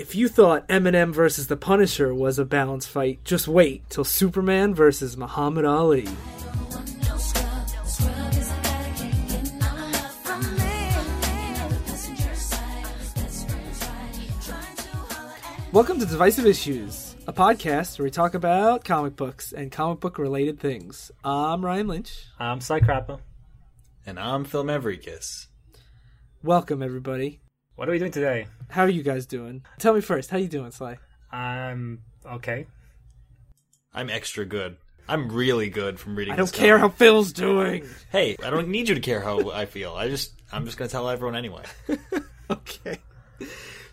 If you thought Eminem versus the Punisher was a balanced fight, just wait till Superman versus Muhammad Ali. Welcome to Divisive Issues, a podcast where we talk about comic books and comic book related things. I'm Ryan Lynch. I'm Sly Crappa. And I'm Phil Mavrikis. Welcome everybody. What are we doing today? How are you guys doing? Tell me first, how you doing, Sly? I'm okay. I'm extra good. I'm really good from reading. I don't this care how. Phil's doing. Hey, I don't need you to care how I feel. I just, I'm just gonna tell everyone anyway. Okay.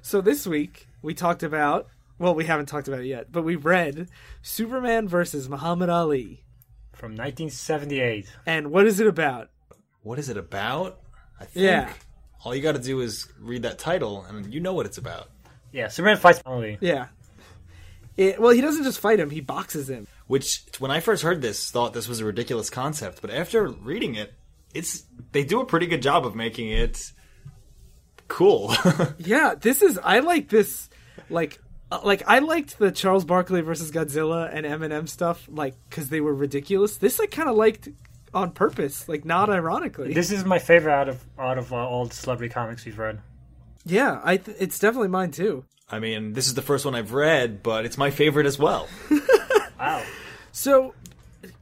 So this week we talked about well, we haven't talked about it yet, but we read Superman versus Muhammad Ali. From 1978. And what is it about? What is it about? I think Yeah. All you got to do is read that title, and you know what it's about. Yeah, Superman fights Ali. Yeah. It, well, he doesn't just fight him; he boxes him. Which, when I first heard this, thought this was a ridiculous concept, but after reading it, it's they do a pretty good job of making it cool. Yeah, this is I like this like uh, like I liked the Charles Barkley versus Godzilla and Eminem stuff like cuz they were ridiculous. This I kind of liked on purpose, like not ironically. This is my favorite out of out of uh, all the celebrity comics we've read. yeah, I th- it's definitely mine too. I mean, this is the first one I've read, but it's my favorite as well. Wow. So,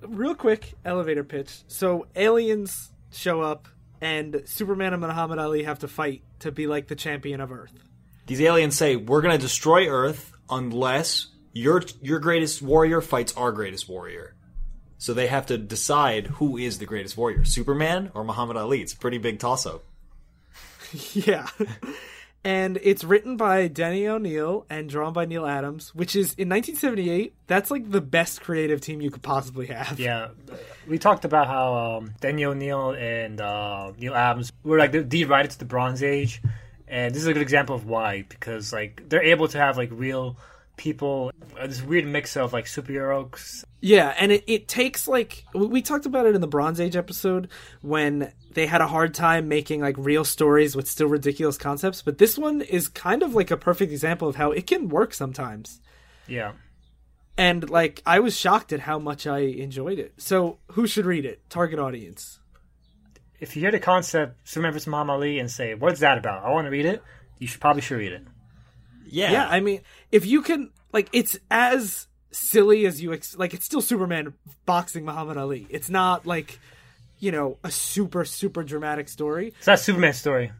real quick elevator pitch. So, aliens show up, and Superman and Muhammad Ali have to fight to be like the champion of Earth. These aliens say we're going to destroy Earth unless your your greatest warrior fights our greatest warrior. So they have to decide who is the greatest warrior, Superman or Muhammad Ali. It's a pretty big toss up. yeah. And it's written by Denny O'Neil and drawn by Neal Adams, which is in 1978. That's like the best creative team you could possibly have. Yeah, we talked about how um, Denny O'Neil and uh, Neal Adams were like the, the right to the Bronze Age, and this is a good example of why because like they're able to have like real people, uh, this weird mix of like superheroes. Yeah, and it, it takes like we we talked about it in the Bronze Age episode when they had a hard time making like real stories with still ridiculous concepts, but this one is kind of like a perfect example of how it can work sometimes. Yeah, And like I was shocked at how much I enjoyed it. So, who should read it? Target audience. if you hear the concept Superman vs. Muhammad Ali and say, "What's that about?" I want to read it. You should probably should read it. Yeah. Yeah, I mean, if you can like it's as silly as you ex- like it's still Superman boxing Muhammad Ali. It's not like you know, a super super dramatic story. It's not Superman's story.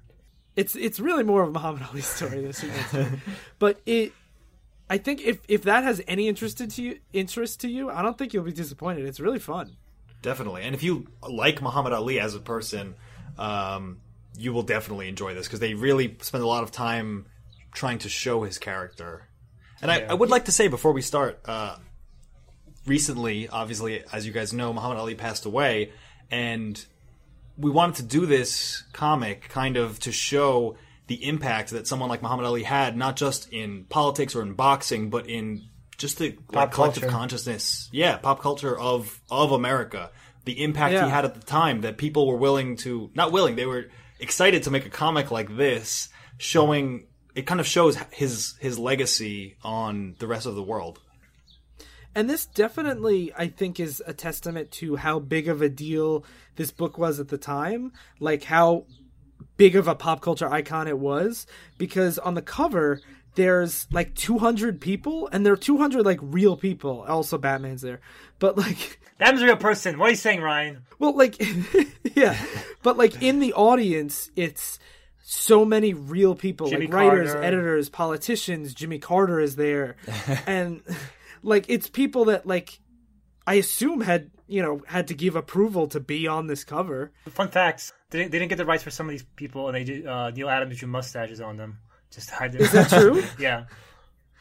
it's it's really more of Muhammad Ali's story than Superman's story. But it I think if if that has any interest to you interest to you, I don't think you'll be disappointed. It's really fun. Definitely. And if you like Muhammad Ali as a person, um, you will definitely enjoy this because they really spend a lot of time trying to show his character. And I, I would like to say before we start, uh, recently, obviously, as you guys know, Muhammad Ali passed away, and we wanted to do this comic kind of to show the impact that someone like Muhammad Ali had, not just in politics or in boxing, but in just the like, collective culture. consciousness. Yeah, pop culture of of America. The impact Yeah. he had at the time that people were willing to not willing, they were excited to make a comic like this, showing it kind of shows his his legacy on the rest of the world. And this definitely, I think, is a testament to how big of a deal this book was at the time. Like how big of a pop culture icon it was. Because on the cover, there's like 200 people, and there are 200 like real people. Also, Batman's there. But like, That's a real person. What are you saying, Ryan? well, like, yeah. But like in the audience, it's so many real people Jimmy like writers, Carter. editors, politicians. Jimmy Carter is there, and like it's people that like I assume had you know had to give approval to be on this cover. Fun facts: they didn't, they didn't get the rights for some of these people, and they did. Uh, Neal Adams drew mustaches on them. Just to hide them. Is that true? yeah.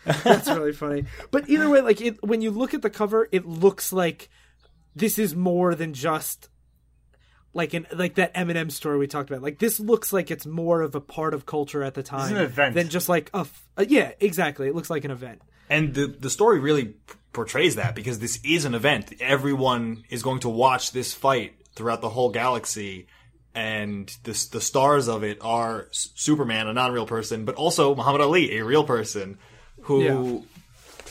That's really funny. But either way, like it when you look at the cover, it looks like this is more than just like an like that Eminem story we talked about. Like this looks like it's more of a part of culture at the time an event. than just like a f- uh, yeah, exactly. It looks like an event. And the the story really p- portrays that because this is an event. Everyone is going to watch this fight throughout the whole galaxy and the the stars of it are Superman, a non-real person, but also Muhammad Ali, a real person, who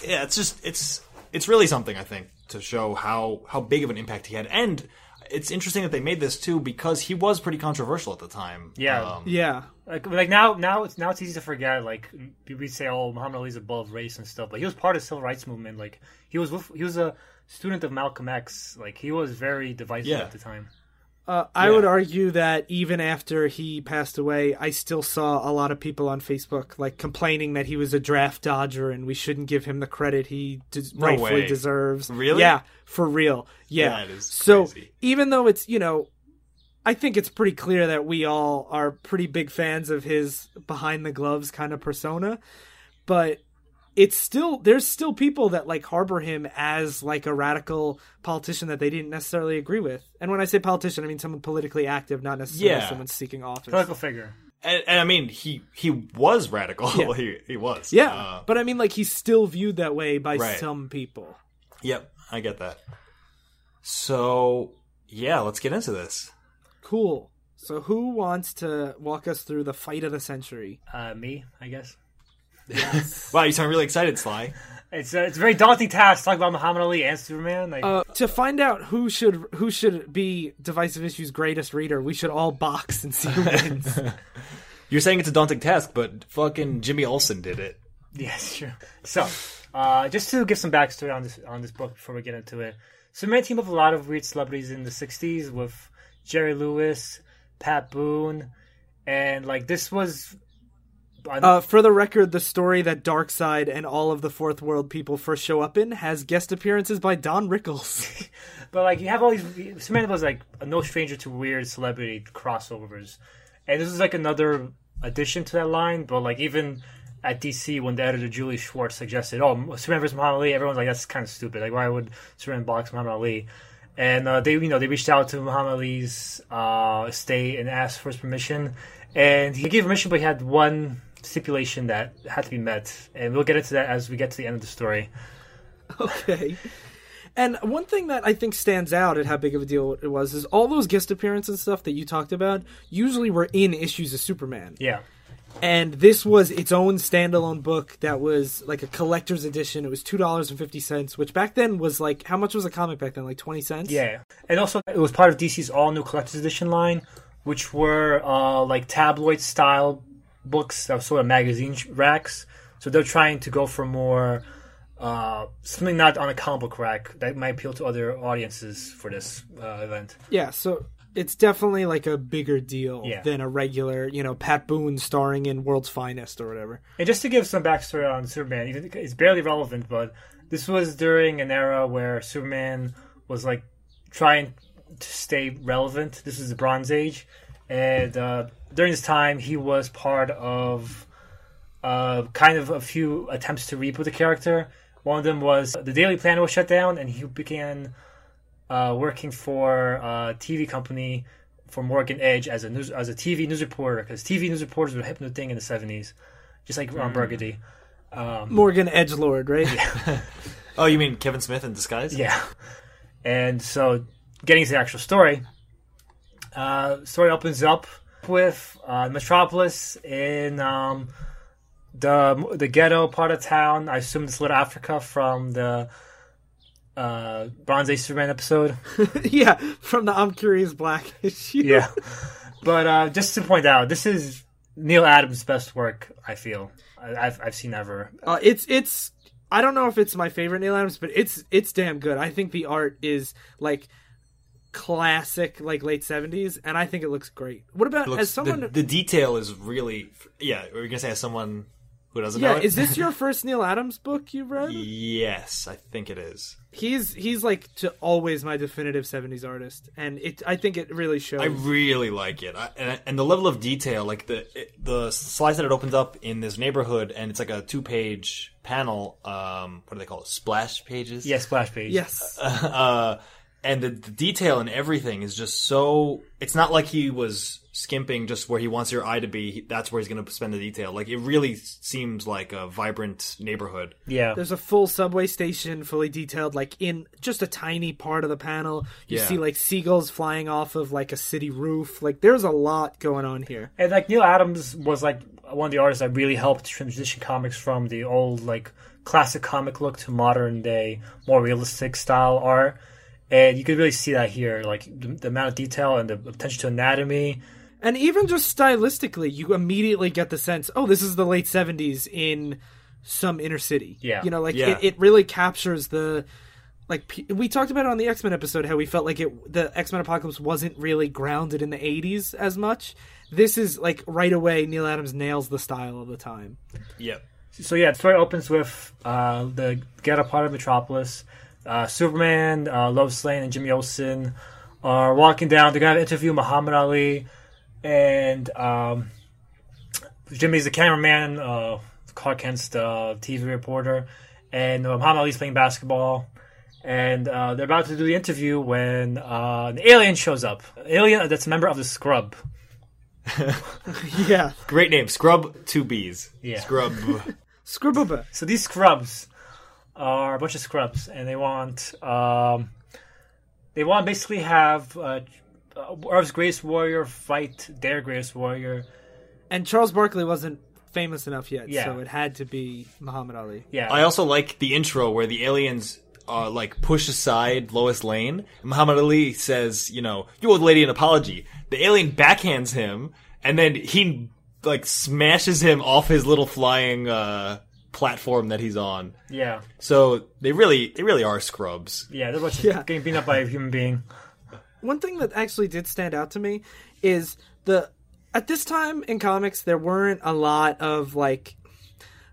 yeah, it's just it's it's really something I think to show how how big of an impact he had, and it's interesting that they made this too because he was pretty controversial at the time. Yeah. Um, Yeah. Like, like now, now it's now it's easy to forget. Like we say, oh, Muhammad Ali's above race and stuff, but he was part of the civil rights movement. Like he was, with, he was a student of Malcolm X. Like he was very divisive Yeah. at the time. Uh, I Yeah. would argue that even after he passed away, I still saw a lot of people on Facebook like complaining that he was a draft dodger and we shouldn't give him the credit he des- No rightfully way. deserves. Really? Yeah, for real. Yeah. That is so crazy. even though it's you know, I think it's pretty clear that we all are pretty big fans of his behind the gloves kind of persona, but it's still there's still people that like harbor him as like a radical politician that they didn't necessarily agree with. And when I say politician, I mean someone politically active, not necessarily Yeah. someone seeking office. Political figure. And, and I mean, he he was radical. Yeah. he he was. yeah, Uh, but I mean like he's still viewed that way by Right. some people. Yep, I get that. So yeah, let's get into this. Cool. So who wants to walk us through the fight of the century? Uh, me, I guess. Wow, you sound really excited, Sly. It's a, it's a very daunting task to talk about Muhammad Ali and Superman. Like, Uh, to find out who should who should be Divisive Issues' greatest reader, we should all box and see who wins. You're saying it's a daunting task, but fucking Jimmy Olsen did it. Yes, sure. So, uh, just to give some backstory on this on this book before we get into it, Superman teamed up with a lot of weird celebrities in the '60s with Jerry Lewis, Pat Boone, and like this was. Uh, for the record, the story that Darkseid and all of the Fourth World people first show up in has guest appearances by Don Rickles. But like you have all these, Superman was like a no stranger to weird celebrity crossovers, and this is like another addition to that line. But like even at DC, when the editor Julie Schwartz suggested, "Oh, Superman versus Muhammad Ali," everyone's like, "That's kind of stupid. Like, why would Superman box Muhammad Ali?" And uh, they, you know, they reached out to Muhammad Ali's uh, estate and asked for his permission, and he gave permission, but he had one stipulation that had to be met, and we'll get into that as we get to the end of the story. okay. And one thing that I think stands out at how big of a deal it was is all those guest appearances and stuff that you talked about usually were in issues of Superman. Yeah. And this was its own standalone book that was like a collector's edition. It was two dollars and fifty cents, which back then was like how much was a comic back then? Like twenty cents. Yeah, and also it was part of DC's all new collector's edition line, which were uh, like tabloid style books that were sort of magazine racks. So they're trying to go for more uh, something not on a comic book rack that might appeal to other audiences for this uh, event. yeah. So it's definitely like a bigger deal Yeah. than a regular, you know, Pat Boone starring in World's Finest or whatever. And just to give some backstory on Superman, even it's barely relevant, but this was during an era where Superman was like trying to stay relevant. This was the Bronze Age, and uh, during this time, he was part of uh, kind of a few attempts to reboot the character. One of them was the Daily Planet was shut down, and he began uh, working for a TV company for Morgan Edge as a news as a TV news reporter because TV news reporters were a hip new thing in the seventies, just like Ron Burgundy. Morgan Edge Lord, right? Oh, you mean Kevin Smith in disguise? Yeah, and so getting to the actual story, uh, story opens up with uh, Metropolis in um, the the ghetto part of town. I assume it's Little Africa from the uh, Bronze Age Superman episode. yeah, from the I'm Curious Black issue. Yeah. but uh, just to point out, this is Neal Adams' best work. I feel I- I've I've seen ever. Uh, it's it's I don't know if it's my favorite Neal Adams, but it's it's damn good. I think the art is like classic, like late seventies, and I think it looks great. What about looks- as someone? the, the detail is really yeah. Were you gonna say as someone who doesn't yeah, know it? is this your first Neal Adams book you've read? Yes, I think it is. He's he's like to always my definitive seventies artist, and it I think it really shows. I really like it, I, and, and the level of detail, like the it, the slides that it opens up in this neighborhood, and it's like a two page panel. Um, what do they call it? Splash pages. Yeah, splash page. yes, uh, and the, the detail and everything is just so. It's not like he was skimping just where he wants your eye to be, that's where he's going to spend the detail. Like it really seems like a vibrant neighborhood. Yeah. There's a full subway station, fully detailed, like in just a tiny part of the panel. You Yeah. see like seagulls flying off of like a city roof. Like there's a lot going on here. And like Neal Adams was like one of the artists that really helped transition comics from the old like classic comic look to modern day, more realistic style art. And you could really see that here, like the, the amount of detail and the attention to anatomy. And even just stylistically, you immediately get the sense, oh, this is the late 70s in some inner city. Yeah. You know, like Yeah. it, it really captures the. Like we talked about it on the X Men episode, how we felt like it the X Men Apocalypse wasn't really grounded in the '80s as much. This is like right away. Neal Adams nails the style of the time. Yep. So yeah, the story opens with uh, the ghetto part of Metropolis. Uh, Superman, uh, Lois Lane, and Jimmy Olsen are walking down. They're gonna interview Muhammad Ali, and um, Jimmy's the cameraman. Uh, Clark Kent's the TV reporter, and uh, Muhammad Ali's playing basketball. And uh, they're about to do the interview when uh, an alien shows up. An alien that's a member of the Scrub. Yeah, Great name. Scrub two B's. Yeah. Scrub. Scribba. So these scrubs are a bunch of scrubs, and they want um, they want to basically have uh, Earth's greatest warrior fight their greatest warrior. And Charles Barkley wasn't famous enough yet, Yeah. so it had to be Muhammad Ali. Yeah, I also like the intro where the aliens uh, like push aside Lois Lane. Muhammad Ali says, "You know, you owe the lady an apology." The alien backhands him, and then he like smashes him off his little flying uh, platform that he's on. yeah, So they really, they really are scrubs. yeah. They're a bunch of Yeah. getting beaten up by a human being. One thing that actually did stand out to me is the at this time in comics there weren't a lot of like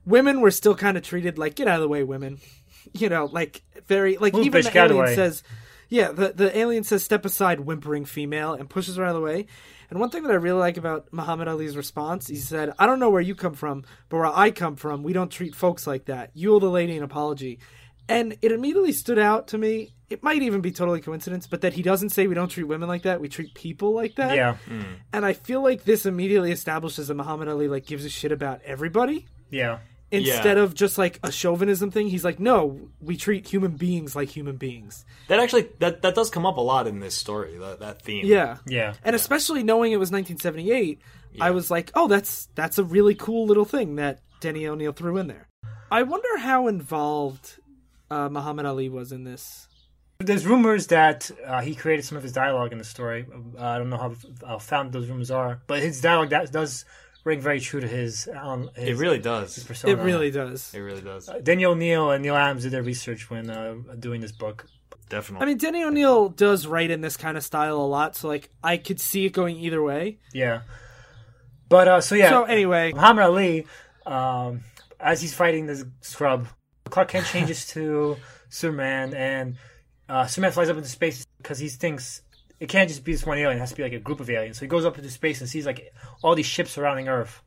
women were still kind of treated like get out of the way women. You know like very like Move, even the get out of the alien way. says yeah the, the alien says step aside whimpering female and pushes her out of the way. And one thing that i really like about muhammad ali's response he said i don't know where you come from but where i come from we don't treat folks like that. You owe the lady an apology. And it immediately stood out to me it might even be totally coincidence but that he doesn't say we don't treat women like that we treat people like that. Yeah, and i feel like this immediately establishes that muhammad ali like gives a shit about everybody. Yeah, instead Yeah. of just like a chauvinism thing he's like no we treat human beings like human beings. That actually, that that does come up a lot in this story. That that theme. yeah. Yeah. and especially knowing it was 1978 i was like oh that's that's a really cool little thing that denny o'neil threw in there. I wonder how involved uh, muhammad ali was in this There's rumors that uh, he created some of his dialogue in the story. Uh, I don't know how, how found those rumors are, but his dialogue that does ring very true to his. Um, his It really does. persona. it really does It really does. Denny O'Neil and Neal Adams did their research when uh, doing this book. Definitely. I mean, Denny O'Neil does write in this kind of style a lot, so like I could see it going either way. Yeah. But uh, so yeah, So anyway, Muhammad Ali, um, as he's fighting this scrub, Clark Kent changes to Superman, and uh, Superman flies up into space because he thinks it can't just be this one alien; it has to be like a group of aliens. So he goes up into space and sees like all these ships surrounding Earth.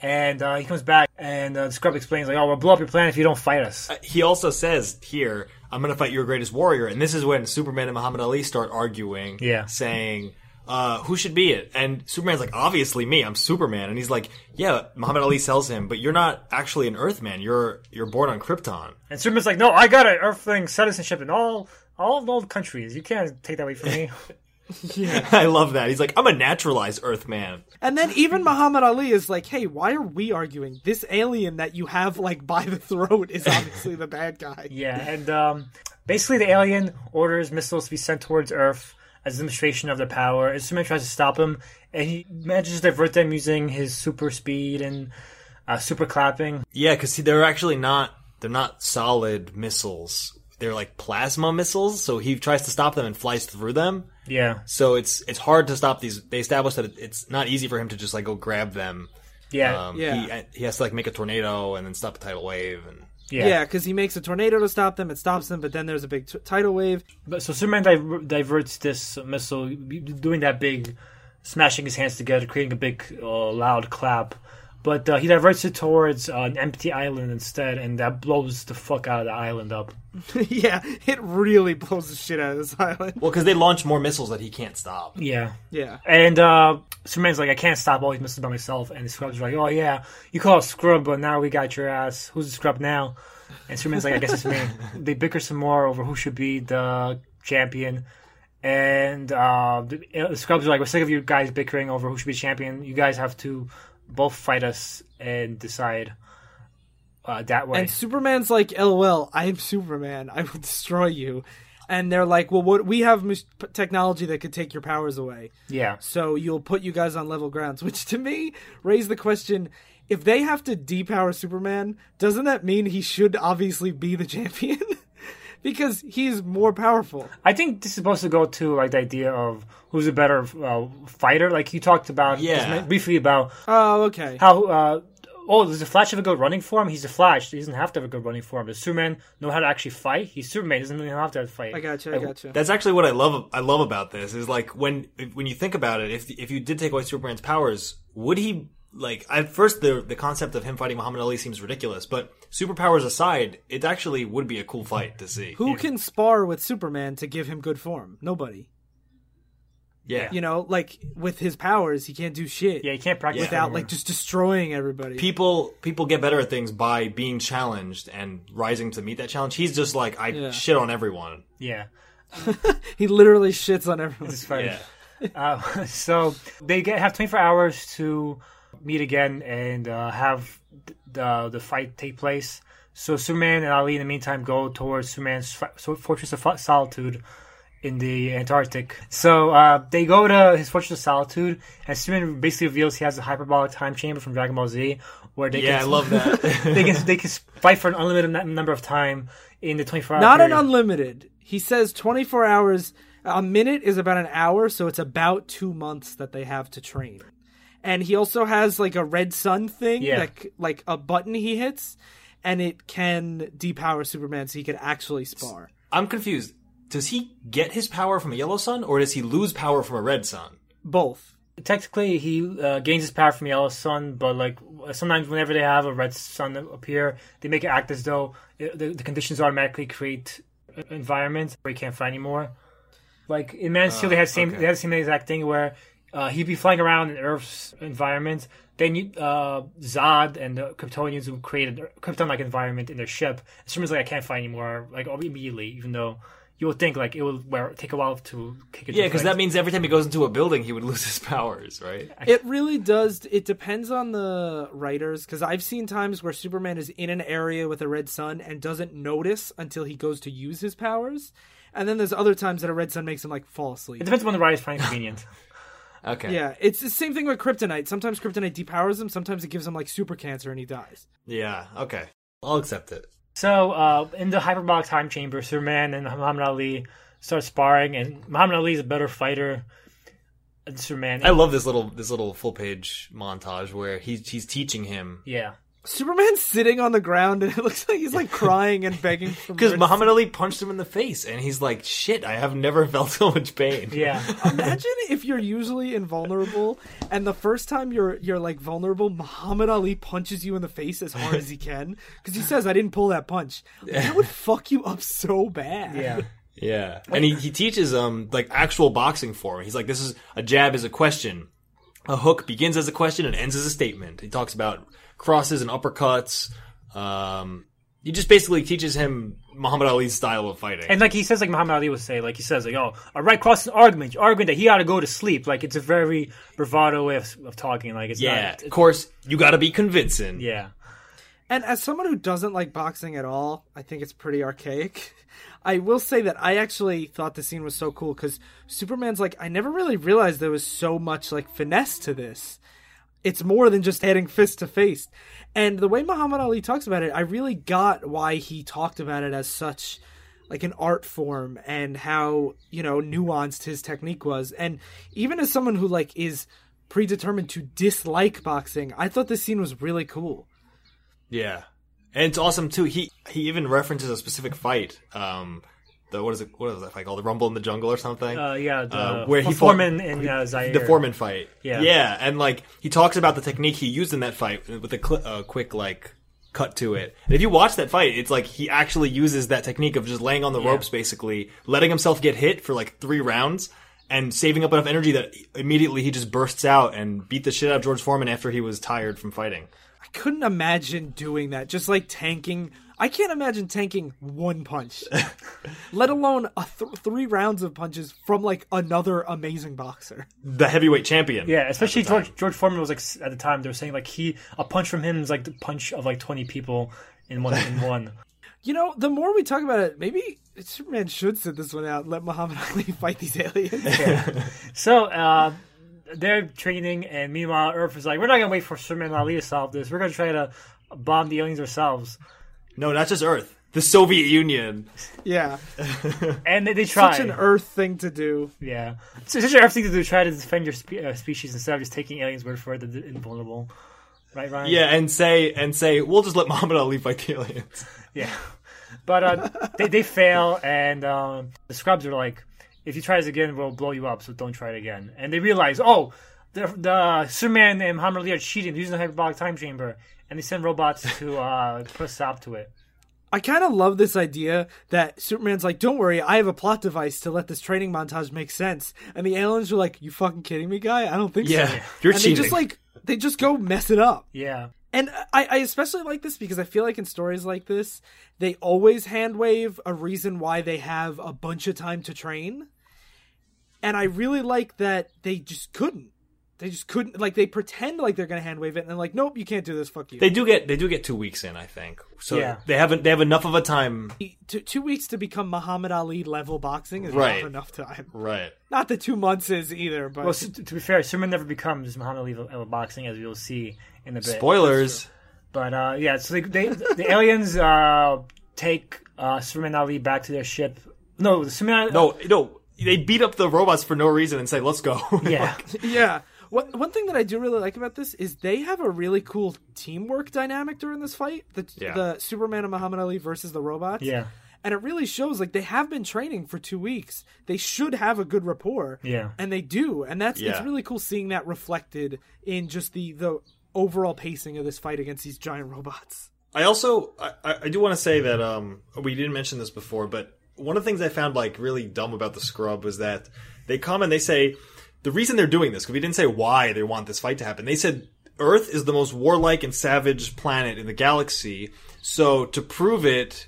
And uh, he comes back, and uh, the scrub explains like, "Oh, we'll blow up your planet if you don't fight us." he also says here, "I'm going to fight your greatest warrior," and this is when Superman and Muhammad Ali start arguing, Yeah. saying, uh, "Who should be it?" And Superman's like, "Obviously me. I'm Superman." And he's like, "Yeah." Muhammad Ali sells him, "But you're not actually an Earthman. You're you're born on Krypton." And Superman's like, "No, I got an Earthling citizenship in all all all countries. You can't take that away from me." yeah, I love that. He's like, "I'm a naturalized Earthman." and then even Muhammad Ali is like, "Hey, why are we arguing? This alien that you have like by the throat is obviously the bad guy." Yeah, and um, basically the alien orders missiles to be sent towards Earth as a demonstration of their power. And Superman tries to stop him, and he manages to divert them using his super speed and uh, super clapping. Yeah, because they're actually not they're not solid missiles. They're like plasma missiles. So he tries to stop them and flies through them. Yeah, So it's it's hard to stop these. They establish that it's not easy for him to just like go grab them. yeah, Um, Yeah. He, he has to like make a tornado and then stop a tidal wave. And yeah. Yeah, because he makes a tornado to stop them. It stops them, but then there's a big t- tidal wave. But so Superman diver- diverts this missile, doing that big, smashing his hands together, creating a big, uh, loud clap. But uh, he diverts it towards uh, an empty island instead, and that blows the fuck out of the island up. yeah, it really blows the shit out of this island. Well, because they launch more missiles that he can't stop. Yeah. Yeah. And uh, Superman's like, I can't stop all these missiles by myself. And the Scrub's are like, Oh yeah, you call us Scrub, but now we got your ass. Who's the Scrub now? And Superman's like, I guess it's me. they bicker some more over who should be the champion. And uh, the, the Scrubs are like, We're sick of you guys bickering over who should be champion. You guys have to both fight us and decide uh, that way. And Superman's like, "LOL, I am Superman. I will destroy you." And they're like, "Well, what we have mis- technology that could take your powers away, yeah. so you'll put you guys on level grounds." Which to me raised the question: If they have to depower Superman, doesn't that mean he should obviously be the champion? Because he's more powerful. I think this is supposed to go to like the idea of who's a better uh, fighter. Like you talked about Yeah. briefly about Oh, okay. how uh, oh does the Flash have a good running form? He's a Flash. He doesn't have to have a good running form. Does Superman know how to actually fight? He's Superman. He doesn't really have to fight. I gotcha. I gotcha. That's actually what I love. I love about this is like when when you think about it. If if you did take away Superman's powers, would he like at first the the concept of him fighting Muhammad Ali seems ridiculous, but superpowers aside, it actually would be a cool fight to see. Who can spar with Superman to give him good form? Nobody. Yeah, You know, like with his powers, he can't do shit Yeah, he can't practice without anymore. like just destroying everybody. people people get better at things by being challenged and rising to meet that challenge. He's just like I Yeah. shit on everyone. yeah. he literally shits on everyone. It's funny. Uh, so they get have 24 hours to meet again and uh, have the the fight take place. So Superman and Ali, in the meantime, go towards Superman's fi- Fortress of Solitude in the Antarctic. So uh, they go to his Fortress of Solitude, and Superman basically reveals he has a hyperbolic time chamber from Dragon Ball Z, where they Yeah, I can, love that. they can they can fight for an unlimited number of time in the 24 hour Not an unlimited. He says 24 hours. A minute is about an hour, so it's about two months that they have to train. And he also has like a red sun thing, Yeah. that, like a button he hits, and it can depower Superman so he could actually spar. I'm confused. Does he get his power from a yellow sun, or does he lose power from a red sun? Both. technically he uh, gains his power from yellow sun but like uh, sometimes whenever they have a red sun appear they make it act as though it, the, the conditions automatically create uh, an environment where he can't fight anymore like in man of steel they ah, had same okay. they had the same exact thing where uh, he'd be flying around in earth's environment then you, uh, Zod and the Kryptonians would create a Krypton-like environment in their ship. And Superman's like, I can't fly anymore, like immediately, even though you would think like it would wear, take a while to kick it. Yeah, because that means every time he goes into a building, he would lose his powers, right? It really does. It depends on the writers because I've seen times where Superman is in an area with a red sun and doesn't notice until he goes to use his powers. And then there's other times that a red sun makes him like fall asleep. It depends on the writers finding convenient. Okay. Yeah, it's the same thing with kryptonite. Sometimes kryptonite depowers him, sometimes it gives him like super cancer and he dies. Yeah. Okay. I'll accept it. So, uh, in the hyperbolic time chamber, Superman and Muhammad Ali start sparring, and Muhammad Ali is a better fighter than Superman. I love this little this little full page montage where he's he's teaching him yeah, Superman's sitting on the ground and it looks like he's like crying and begging for because mercy. Muhammad Ali punched him in the face, and he's like, "Shit, I have never felt so much pain." yeah. Imagine if you're usually invulnerable and the first time you're you're like vulnerable, Muhammad Ali punches you in the face as hard as he can because he says I didn't pull that punch. That would fuck you up so bad. yeah. Yeah, and he, he teaches um like actual boxing form. He's like, this is a jab is a question, a hook begins as a question and ends as a statement. He talks about crosses and uppercuts. Um, he just basically teaches him Muhammad Ali's style of fighting. And like he says, like Muhammad Ali would say, like he says, like, "Oh, a right cross is an argument. You're arguing that he ought to go to sleep." Like it's a very bravado way of, of talking. Like it's yeah, not, of course you got to be convincing. yeah. And as someone who doesn't like boxing at all, I think it's pretty archaic. I will say that I actually thought the scene was so cool because Superman's like, I never really realized there was so much like finesse to this. It's more than just heading fist to face. And the way Muhammad Ali talks about it, I really got why he talked about it as such like an art form and how, you know, nuanced his technique was. And even as someone who like is predetermined to dislike boxing, I thought this scene was really cool. Yeah, and it's awesome too. He he even references a specific fight um, the what is it? What is that fight called? The Rumble in the Jungle or something? Uh, yeah, the, Uh, where he the fought- Foreman in uh, Zaire. the Foreman fight. Yeah. yeah, and like he talks about the technique he used in that fight with a cl- uh, quick like cut to it. And if you watch that fight, it's like he actually uses that technique of just laying on the Yeah. ropes, basically letting himself get hit for like three rounds. And saving up enough energy that immediately he just bursts out and beat the shit out of George Foreman after he was tired from fighting. I couldn't imagine doing that. Just like tanking. I can't imagine tanking one punch, let alone a th- three rounds of punches from like another amazing boxer. The heavyweight champion. Yeah, especially George George Foreman was like at the time they were saying like he a punch from him is like the punch of like twenty people in one in one. You know, the more we talk about it, maybe Superman should sit this one out. and Let Muhammad Ali fight these aliens. So uh, they're training, and meanwhile Earth is like, we're not gonna wait for Superman and Ali to solve this. We're gonna try to bomb the aliens ourselves. No, not just Earth. The Soviet Union. yeah, And they, they try. such an Earth thing to do. yeah, it's such an Earth thing to do. Try to defend your spe- uh, species instead of just taking aliens' word for it. That they're invulnerable. Right, Ryan? Yeah, and say and say we'll just let Muhammad Ali fight the aliens. Yeah. But uh, they, they fail, and um, the scrubs are like, if you try this again, we'll blow you up, so don't try it again. And they realize, oh, the, the Superman and Muhammad Ali are cheating, they're using the hyperbolic time chamber. And they send robots to uh, put a stop to it. I kind of love this idea that Superman's like, "Don't worry, I have a plot device to let this training montage make sense." And the aliens are like, "You fucking kidding me, guy? I don't think so." Yeah, you're and cheating. they just like they just go mess it up. Yeah. And I, I especially like this because I feel like in stories like this, they always hand wave a reason why they have a bunch of time to train. And I really like that they just couldn't. They just couldn't like they pretend like they're gonna hand wave it and they're like, Nope, you can't do this, fuck you. They do get they do get two weeks in, I think. So Yeah. they haven't they have enough of a time. two, two weeks to become Muhammad Ali level boxing is Right. not enough time. Right. Not the two months is either, but Well, s- to be fair, Superman never becomes Muhammad Ali level boxing, as we will see in a bit. Spoilers. But uh, yeah, so they, they the aliens uh, take uh, Superman Ali back to their ship. No, the Superman. No, no. They beat up the robots for no reason and say, "Let's go." Yeah. yeah. What, one thing that I do really like about this is they have a really cool teamwork dynamic during this fight. The, Yeah. the Superman and Muhammad Ali versus the robots. Yeah. And it really shows like they have been training for two weeks. They should have a good rapport. Yeah. And they do. And that's it's really cool seeing that reflected in just the the overall pacing of this fight against these giant robots. I also I, I I do want to say that um we didn't mention this before, but one of the things I found like really dumb about the scrub was that they come and they say the reason they're doing this because we didn't say why they want this fight to happen. They said Earth is the most warlike and savage planet in the galaxy, so to prove it,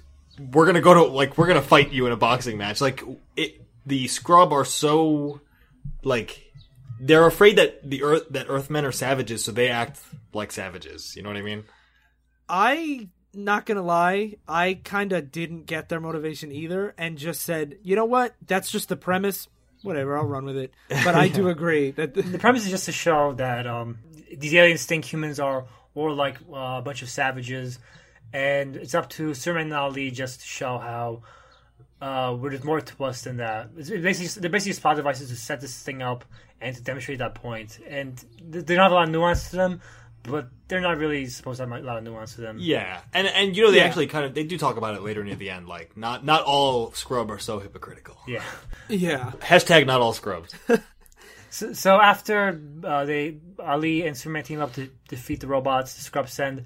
we're gonna go to like we're gonna fight you in a boxing match. Like it, the scrub are so like they're afraid that the Earth that Earthmen are savages, so they act like savages. You know what I mean? I not gonna lie, I kind of didn't get their motivation either, and just said, you know what, that's just the premise. Whatever, I'll run with it. But I do agree that The premise is just to show that um, these aliens think humans are or like uh, a bunch of savages, and it's up to Superman and Ali just to show how uh, there's more to us than that. It's basically they're basically spot devices to set this thing up and to demonstrate that point. And th- they don't have a lot of nuance to them, but they're not really supposed to have a lot of nuance to them. Yeah, and and you know they Yeah. actually kind of they do talk about it later near the end. Like not not all scrub are so hypocritical. Yeah. yeah, Hashtag not all scrubs. So, so after uh, they Ali and Superman team up to defeat the robots, the Scrubs send.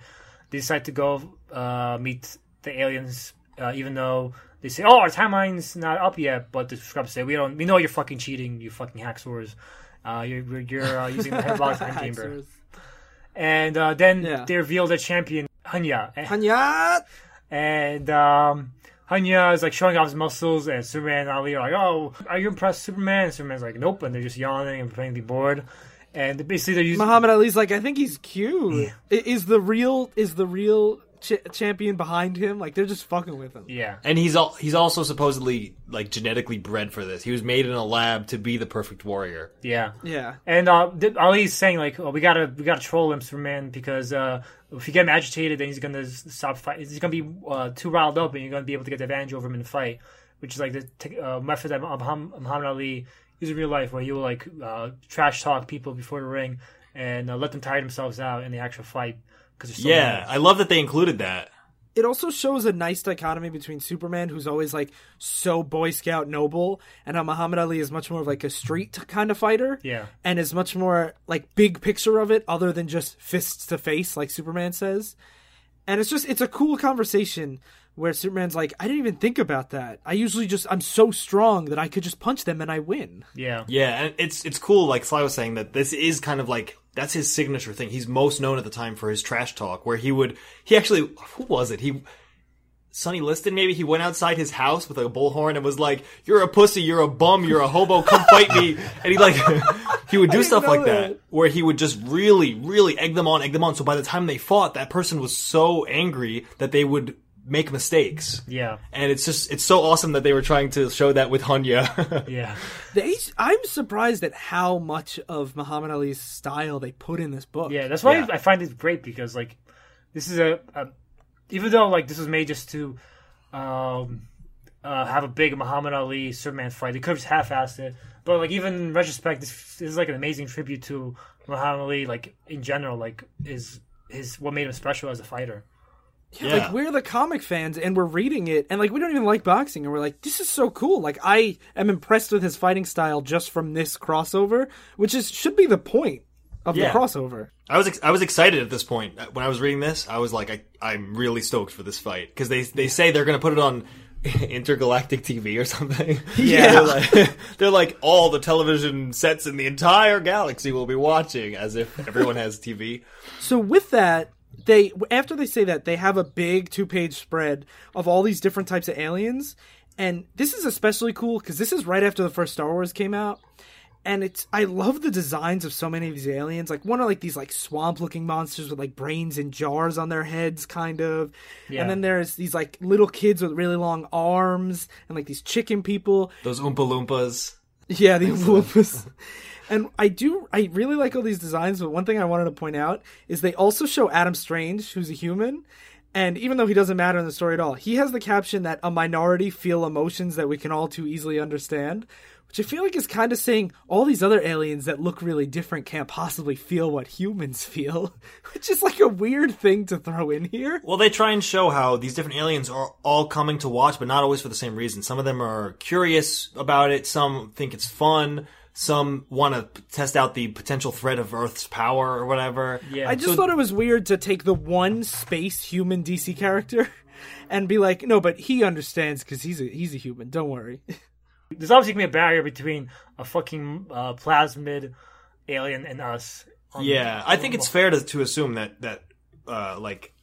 They decide to go uh, meet the aliens, uh, even though they say, "Oh, our timeline's not up yet." But the Scrubs say, "We don't. We know you're fucking cheating. You fucking hacksaws. Uh, you're you're, you're uh, using the hyperbolic time chamber." And uh, then Yeah. they reveal the champion, Hanya. And, Hanya! and um, Hanya is like showing off his muscles, and Superman and Ali are like, "Oh, are you impressed, Superman?" And Superman's like, "Nope," and they're just yawning and pretending to be bored. And basically, they're using Muhammad Ali's like, I think he's cute. I- Is the real is the real ch- champion behind him? Like they're just fucking with him. yeah, and he's all he's also supposedly like genetically bred for this. He was made in a lab to be the perfect warrior. yeah. Yeah. And uh, th- Ali's saying like, "Oh, we gotta we gotta troll him, Superman, because uh, if you get him agitated, then he's gonna stop fighting. He's gonna be uh, too riled up, and you're gonna be able to get the advantage over him in the fight." Which is like the te- uh, method that Muhammad Muhammad Ali uses in real life, where he will like uh, trash talk people before the ring and uh, let them tire themselves out in the actual fight. Because Yeah, I love that they included that. it also shows a nice dichotomy between Superman, who's always like so Boy Scout noble, and how Muhammad Ali is much more of like a street kind of fighter. Yeah. And is much more like big picture of it, other than just fists to face, like Superman says. And it's just, it's a cool conversation where Superman's like, I didn't even think about that. I usually just, I'm so strong that I could just punch them and I win. Yeah. Yeah, and it's it's cool. Like Sly was saying that this is kind of like that's his signature thing. He's most known at the time for his trash talk, where he would he actually who was it? He Sonny Liston maybe he went outside his house with a bullhorn and was like, "You're a pussy, you're a bum, you're a hobo, come fight me." And he like he would do stuff like that. that. where he would just really really egg them on, egg them on. So by the time they fought, that person was so angry that they would make mistakes. Yeah. And it's just it's so awesome that they were trying to show that with Hunya. Yeah. They, I'm surprised at how much of Muhammad Ali's style they put in this book. Yeah, that's why Yeah. I find it great because like this is a, a even though like this was made just to um uh, have a big Muhammad Ali Superman fight, they could have just half-assed it. But like even in retrospect, this, this is like an amazing tribute to Muhammad Ali. Like in general, like is his what made him special as a fighter. Yeah, like we're the comic fans and we're reading it and like we don't even like boxing and we're like this is so cool like i am impressed with his fighting style just from this crossover which is should be the point of Yeah. the crossover I was ex- I was excited at this point uh, when I was reading this. I was like, I, I'm really stoked for this fight because they they say they're going to put it on intergalactic TV or something. Yeah. they're like, they're like all the television sets in the entire galaxy will be watching as if everyone has TV. so with that they after they say that they have a big two-page spread of all these different types of aliens and this is especially cool because this is right after the first star wars came out and it's I love the designs of so many of these aliens. Like one are like these like swamp looking monsters with like brains in jars on their heads, kind of. Yeah. And then there's these like little kids with really long arms and like these chicken people. Those Oompa Loompas. Yeah, the uh, Oompa And I do, I really like all these designs, but one thing I wanted to point out is they also show Adam Strange, who's a human. And even though he doesn't matter in the story at all, he has the caption that a minority feel emotions that we can all too easily understand, which I feel like is kind of saying all these other aliens that look really different can't possibly feel what humans feel, which is like a weird thing to throw in here. Well, they try and show how these different aliens are all coming to watch, but not always for the same reason. Some of them are curious about it. Some think it's fun. Some want to test out the potential threat of Earth's power or whatever. Yeah. I just thought it was weird to take the one space human DC character and be like, no, but he understands because he's a he's a human. Don't worry. There's obviously gonna be a barrier between a fucking uh, plasmid alien and us. Yeah, I think it's fair to, to assume that that uh, like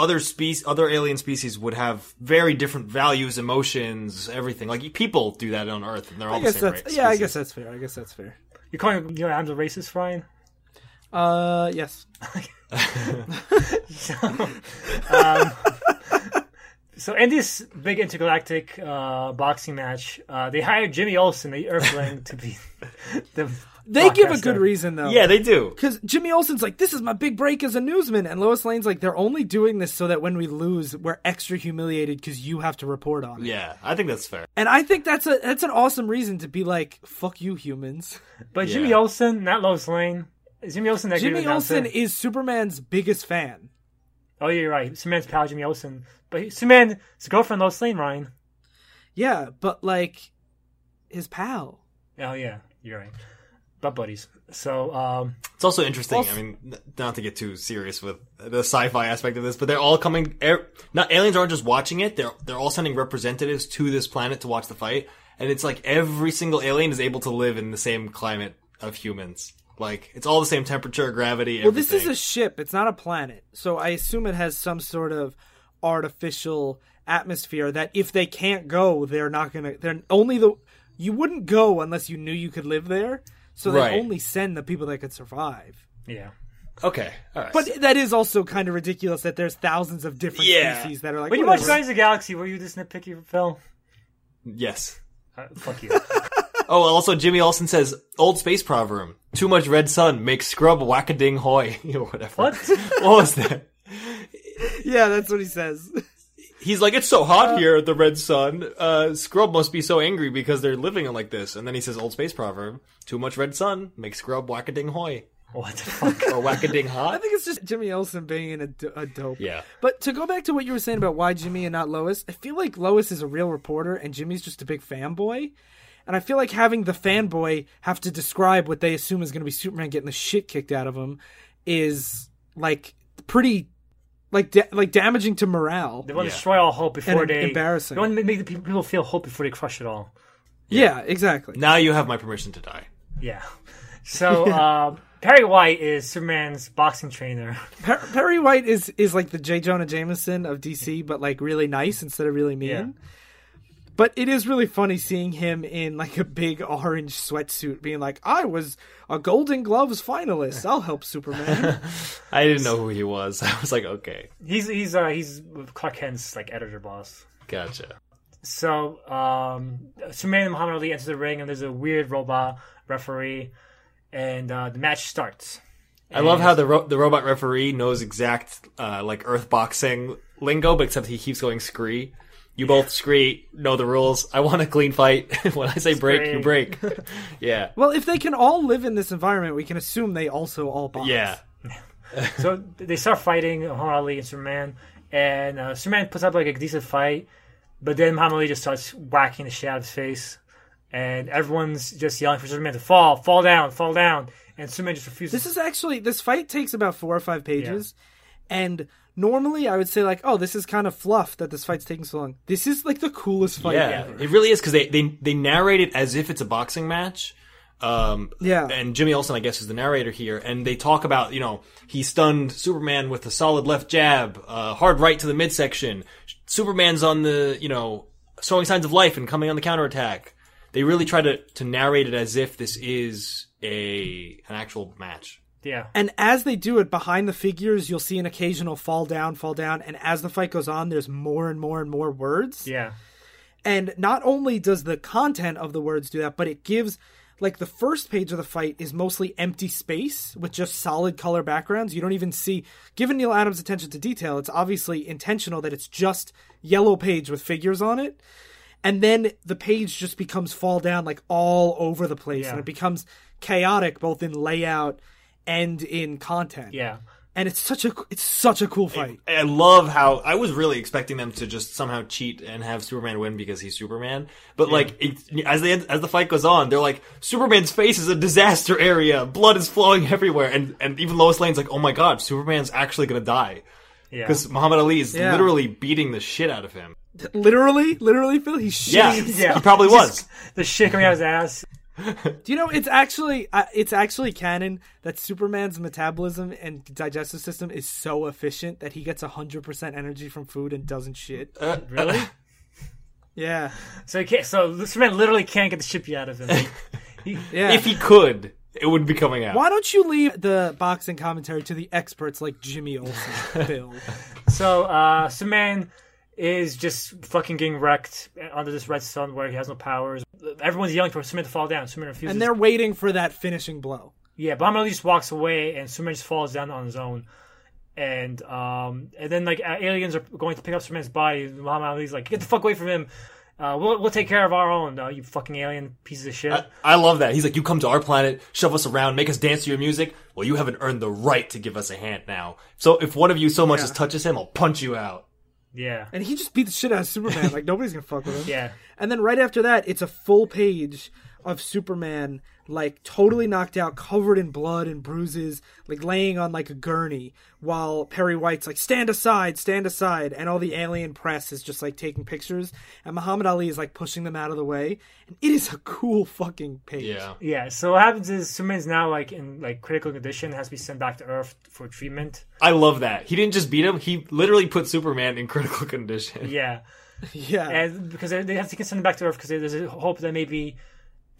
other species, other alien species would have very different values, emotions, everything. Like people do that on Earth, and they're all I the same. that's race, yeah. I guess that's fair. I guess that's fair. You're calling you know Adams a racist, Ryan? Uh, yes. So in this big intergalactic uh, boxing match, uh, they hired Jimmy Olsen, the Earthling, to be the. They give a broadcaster. good reason though. Yeah, they do. Because Jimmy Olsen's like, this is my big break as a newsman, and Lois Lane's like, they're only doing this so that when we lose, we're extra humiliated because you have to report on it. Yeah, I think that's fair. And I think that's a that's an awesome reason to be like, fuck you humans. But Yeah. Jimmy Olsen, not Lois Lane. Jimmy Olsen that Jimmy an announcer? Olsen is Superman's biggest fan. Oh, yeah, you're right. Superman's pal, Jimmy Olsen. But he- Superman's girlfriend, Lois Lane, Ryan. Yeah, but like his pal. Oh, yeah, you're right. Butt buddies. So, um, It's also interesting. Also- I mean, not to get too serious with the sci-fi aspect of this, but they're all coming. er- Not aliens aren't just watching it; they're they're all sending representatives to this planet to watch the fight, and it's like every single alien is able to live in the same climate of humans. Like it's all the same temperature, gravity. Well, this is a ship. It's not a planet. So I assume it has some sort of artificial atmosphere that if they can't go, they're not gonna. They're only the. You wouldn't go unless you knew you could live there. So they Right. only send the people that could survive. yeah. okay. All right, But that is also kind of ridiculous that there's thousands of different Yeah. species that are like. When you watch whatever. Guardians of the Galaxy, were you this nitpicky, Phil? yes. Uh, fuck you. Oh, also Jimmy Olsen says old space proverb: "Too much red sun makes scrub whack a ding hoy." or whatever. What? what was that? Yeah, that's what he says. He's like, it's so hot here at the red sun. Uh, Scrub must be so angry because they're living like this. And then he says, old space proverb, too much red sun makes Scrub whack a ding hoy. What the fuck? or Wackading I Hot. I think it's just Jimmy Olsen being a, d- a dope. Yeah. But to go back to what you were saying about why Jimmy and not Lois, I feel like Lois is a real reporter and Jimmy's just a big fanboy. And I feel like having the fanboy have to describe what they assume is going to be Superman getting the shit kicked out of him is like pretty like da- like damaging to morale. They want Yeah. to destroy all hope before And they. embarrassing. They want to make the people people feel hope before they crush it all. Yeah, exactly. Now you have my permission to die. Yeah. So uh, Perry White is Superman's boxing trainer. Per- Perry White is is like the J. Jonah Jameson of DC, but like really nice instead of really mean. Yeah. But it is really funny seeing him in like a big orange sweatsuit, being like, "I was a Golden Gloves finalist. I'll help Superman." I didn't know who he was. I was like, okay, He's he's uh, he's Clark Kent's like editor boss. gotcha. So um, Superman and Muhammad Ali enter the ring, and there's a weird robot referee, and uh, the match starts. I love how the ro- the robot referee knows exact uh, like Earth boxing lingo, but except he keeps going scree. You both scree, know the rules. I want a clean fight. when I say break, you break. yeah, well, if they can all live in this environment, we can assume they also all box. yeah. So they start fighting Muhammad Ali and Superman, and uh, Superman puts up like a decent fight, but then Muhammad Ali just starts whacking the shit out of his face, and everyone's just yelling for Superman to fall, fall down, fall down, and Superman just refuses. This is actually this fight takes about four or five pages, and normally I would say like, "Oh, this is kind of fluff that this fight's taking so long." This is like the coolest fight Yeah, ever. it really is because they, they they narrate it as if it's a boxing match. Um, Yeah. and Jimmy Olsen, I guess, is the narrator here, and they talk about you know he stunned Superman with a solid left jab, uh, hard right to the midsection. Superman's on the you know showing signs of life and coming on the counterattack. They really try to to narrate it as if this is a an actual match. Yeah, And as they do it behind the figures, you'll see an occasional fall down, fall down, and as the fight goes on, there's more and more and more words. yeah, And not only does the content of the words do that, but it gives like the first page of the fight is mostly empty space with just solid color backgrounds. You don't even see given Neal Adams' attention to detail, it's obviously intentional that it's just yellow page with figures on it. And then the page just becomes fall down like all over the place Yeah. and it becomes chaotic both in layout and in content. yeah. And it's such a it's such a cool fight. I love how I was really expecting them to just somehow cheat and have Superman win because he's Superman. But like it, as they as the fight goes on, they're like Superman's face is a disaster area, blood is flowing everywhere, and and even Lois Lane's like, oh my god, Superman's actually gonna die Yeah. because Muhammad Ali is Yeah. literally beating the shit out of him. Literally, literally, Phil, he's shitting Yeah. Yeah. he probably was. the shit coming out of his ass. Do you know it's actually uh, it's actually canon that Superman's metabolism and digestive system is so efficient that he gets hundred percent energy from food and doesn't shit. Really? Yeah, so he can't, so Superman literally can't get the shit out of him. He, yeah. If he could, it would be coming out. Why don't you leave the boxing commentary to the experts like Jimmy Olsen, Bill? So uh, Superman is just fucking getting wrecked under this red sun where he has no powers. Everyone's yelling for Superman to fall down. Superman refuses. And they're waiting for that finishing blow. yeah, but Muhammad Ali just walks away and Superman just falls down on his own. And um, and then like aliens are going to pick up Superman's body. Muhammad Ali's like, get the fuck away from him. Uh, we'll we'll take care of our own. Uh, you fucking alien pieces of shit. I, I love that. He's like, you come to our planet, shove us around, make us dance to your music. Well, you haven't earned the right to give us a hand now. So if one of you so much as touches him, I'll punch you out. Yeah, And he just beat the shit out of Superman. Like nobody's gonna fuck with him. yeah. And then right after that, it's a full page of Superman, like totally knocked out, covered in blood and bruises, like laying on like a gurney, while Perry White's like, stand aside, stand aside. And all the alien press is just like taking pictures. And Muhammad Ali is like pushing them out of the way. And it is a cool fucking page. Yeah. Yeah, so what happens is Superman's now like in like critical condition, has to be sent back to Earth for treatment. I love that. He didn't just beat him, he literally put Superman in critical condition. Yeah, Yeah. and because they they have to send him back to Earth because there's a hope that maybe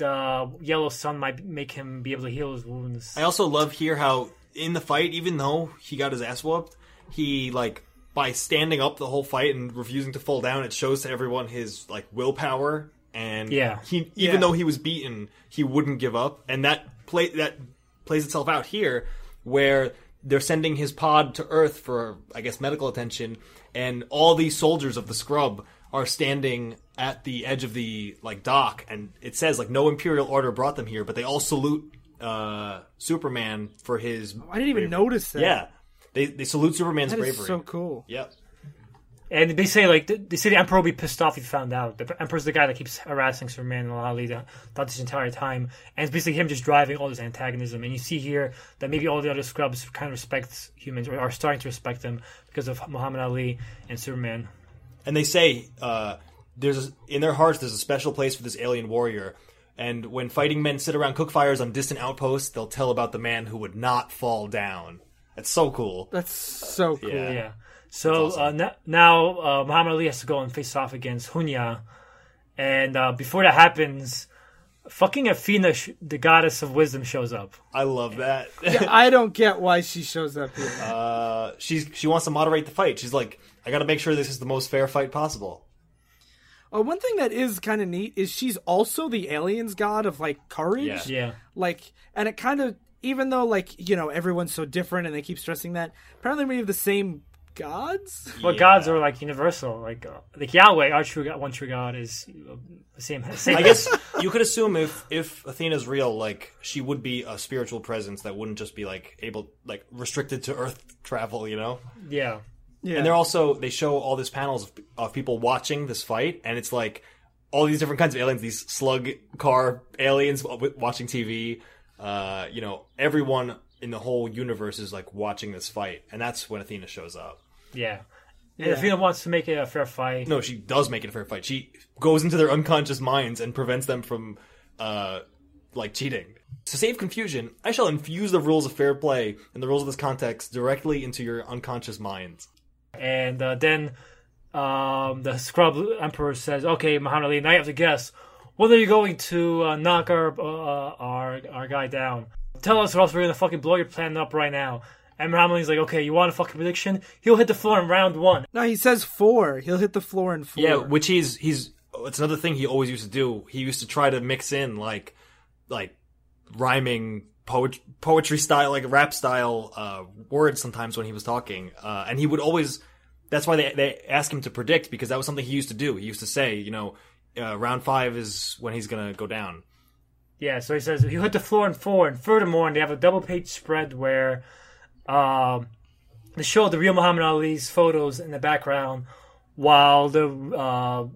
the yellow sun might make him be able to heal his wounds. I also love here how in the fight, even though he got his ass whooped, he like by standing up the whole fight and refusing to fall down, it shows to everyone his like willpower and Yeah. he even Yeah. though he was beaten, he wouldn't give up, and that play that plays itself out here where they're sending his pod to Earth for I guess medical attention, and all these soldiers of the scrub are standing at the edge of the like dock, and it says like no imperial order brought them here, but they all salute uh, Superman for his. I didn't even notice that. Yeah, they they salute Superman's that is bravery. so cool. Yep. And they say like they say the Emperor will be pissed off if he found out. The Emperor's the guy that keeps harassing Superman and Ali throughout this entire time, and it's basically him just driving all this antagonism. And you see here that maybe all the other scrubs kind of respect humans or are starting to respect them because of Muhammad Ali and Superman. And they say uh, there's a, in their hearts there's a special place for this alien warrior. And when fighting men sit around cook fires on distant outposts, they'll tell about the man who would not fall down. That's so cool. That's so cool. Yeah. Yeah. So awesome. uh, n- now uh, Muhammad Ali has to go and face off against Hunya, and uh, before that happens, fucking Athena, sh- the goddess of wisdom, shows up. I love that. I don't get why she shows up here. uh, she's she wants to moderate the fight. She's like, I got to make sure this is the most fair fight possible. Uh, one thing that is kind of neat is she's also the aliens god of like courage. Yeah. Yeah. Like, and it kind of, even though like you know everyone's so different and they keep stressing that, apparently we have the same gods. But gods are like universal. Like uh, like Yahweh, our true God, one true God is uh, the same. same I guess you could assume if if Athena's real, like she would be a spiritual presence that wouldn't just be like able like restricted to Earth travel. You know. yeah. Yeah. And they're also they show all these panels of, of people watching this fight, and it's like all these different kinds of aliens, these slug car aliens watching TV. Uh, you know, everyone in the whole universe is like watching this fight, and that's when Athena shows up. Yeah. And Athena wants to make it a fair fight. No, she does make it a fair fight. She goes into their unconscious minds and prevents them from, uh, like cheating. To save confusion, I shall infuse the rules of fair play and the rules of this context directly into your unconscious minds. And uh, then um, the scrub emperor says, "Okay, Muhammad Ali, now you have to guess. When are you going to uh, knock our uh, our our guy down? Tell us, or else we're gonna fucking blow your plan up right now." And Muhammad Ali's like, "Okay, you want a fucking prediction? He'll hit the floor in round one." no, he says four. He'll hit the floor in four. Yeah, which he's he's it's another thing he always used to do. He used to try to mix in like like rhyming poet, poetry style, like rap style uh, words sometimes when he was talking, uh, and he would always. That's why they they ask him to predict because that was something he used to do. He used to say, you know, uh, round five is when he's gonna go down. Yeah, so he says he'll hit the floor in four, and furthermore, and they have a double page spread where um, they show the real Muhammad Ali's photos in the background, while the uh,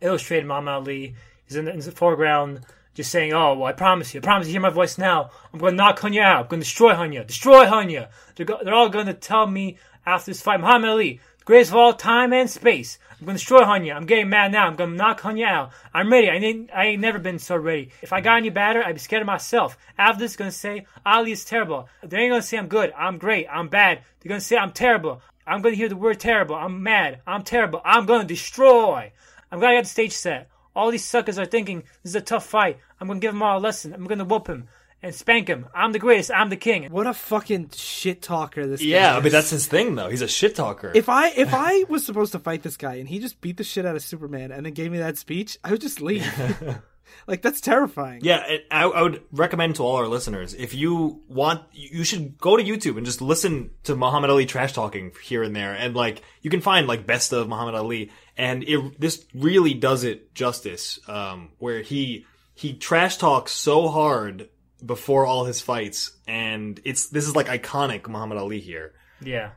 illustrated Muhammad Ali is in the, in the foreground, just saying, "Oh, well, I promise you, I promise you, hear my voice now. I'm going to knock Hunya out. I'm going to destroy Hunya, destroy Hunya. They're, go- they're all going to tell me after this fight, Muhammad Ali, greatest of all time and space. I'm to destroy Hunya. I'm getting mad now. I'm to knock Hunya out. I'm ready. I ain't, I ain't never been so ready. If I got any better, I'd be scared of myself. After this, to say Ali is terrible. They ain't to say I'm good. I'm great. I'm bad. They're to say I'm terrible. I'm to hear the word terrible. I'm mad. I'm terrible. I'm to destroy. I'm going to get the stage set. All these suckers are thinking this is a tough fight. I'm to give them all a lesson. I'm to whoop him and spank him. I'm the greatest. I'm the king. What a fucking shit talker this guy Yeah, I is. mean that's his thing though. He's a shit talker. If I if I was supposed to fight this guy and he just beat the shit out of Superman and then gave me that speech, I would just leave. like that's terrifying. Yeah, and I, I would recommend to all our listeners if you want, you should go to YouTube and just listen to Muhammad Ali trash talking here and there, and like you can find like best of Muhammad Ali, and it, this really does it justice. Um, where he he trash talks so hard before all his fights, and it's this is like iconic Muhammad Ali here. Yeah.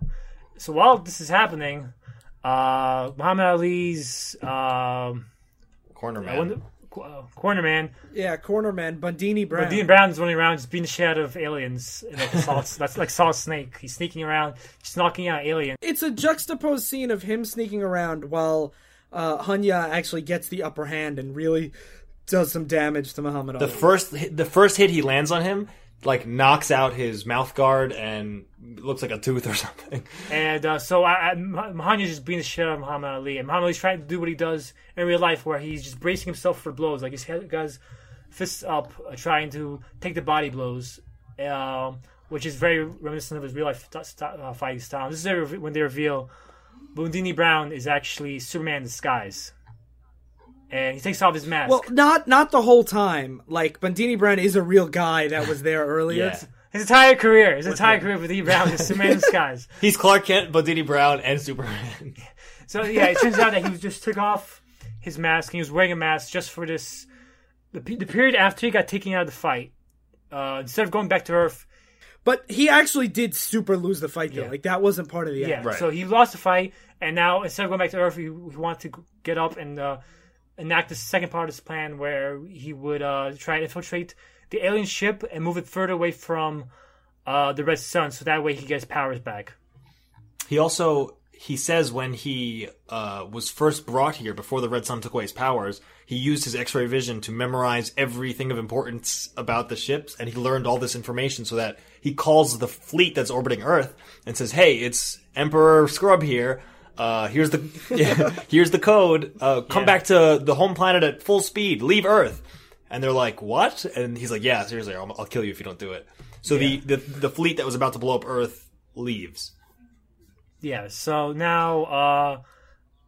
So while this is happening, uh, Muhammad Ali's um, Corner man. wonder- uh, corner man, Yeah, corner man, Bundini Brown. Dean Brown is running around just being the shit out of aliens. Like Solid, that's like Solid Snake. He's sneaking around, just knocking out aliens. It's a juxtaposed scene of him sneaking around while uh, Hunya actually gets the upper hand and really does some damage to Muhammad Ali. the Ali. first the first hit he lands on him like knocks out his mouth guard and looks like a tooth or something. And uh, so I, I, Muhammad just beating the shit out of Muhammad Ali. And Muhammad Ali's trying to do what he does in real life, where he's just bracing himself for blows. Like he's got his fists up, uh, trying to take the body blows, um, which is very reminiscent of his real life st- st- uh, fighting style. This is their, when they reveal Bundini Brown is actually Superman in disguise. And he takes off his mask. well, not not the whole time. Like Bundini Brown is a real guy that was there earlier. Yeah. his entire career, his entire career with Bundini Brown is Superman in disguise. He's Clark Kent, Bundini Brown, and Superman. So yeah, it turns out that he just took off his mask and he was wearing a mask just for this. The, the period after he got taken out of the fight, uh, instead of going back to Earth, But he actually did super lose the fight though. Yeah. Like that wasn't part of the yeah. Right. So he lost the fight, and now instead of going back to Earth, he, he wanted to get up and uh, enact the second part of his plan, where he would uh, try to infiltrate the alien ship and move it further away from uh, the Red Sun, so that way he gets powers back. He also he says when he uh, was first brought here before the Red Sun took away his powers, he used his X-ray vision to memorize everything of importance about the ships, and he learned all this information so that he calls the fleet that's orbiting Earth and says, "Hey, it's Emperor Scrub here." Uh, here's the here's the code. Uh, come Yeah. back to the home planet at full speed. Leave Earth. And they're like, "What?" And he's like, "Yeah, seriously, I'll, I'll kill you if you don't do it." So the, the the fleet that was about to blow up Earth leaves. Yeah, so now uh,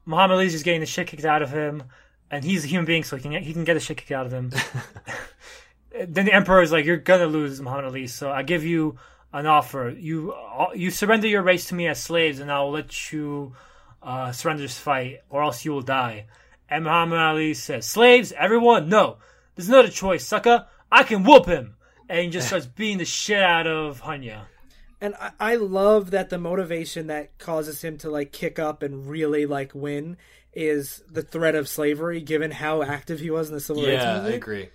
Muhammad Ali's just getting the shit kicked out of him, and he's a human being, so he can he can get the shit kicked out of him. then the emperor is like, "You're gonna lose, Muhammad Ali. So I give you an offer. You uh, you surrender your race to me as slaves, and I'll let you uh, surrender this fight, or else you will die." And Muhammad Ali says, "Slaves, everyone, no. There's another choice, sucker. I can whoop him." And he just starts beating the shit out of Hunya. And I, I love that the motivation that causes him to like kick up and really like win is the threat of slavery, given how active he was in the civil rights Yeah, I agree.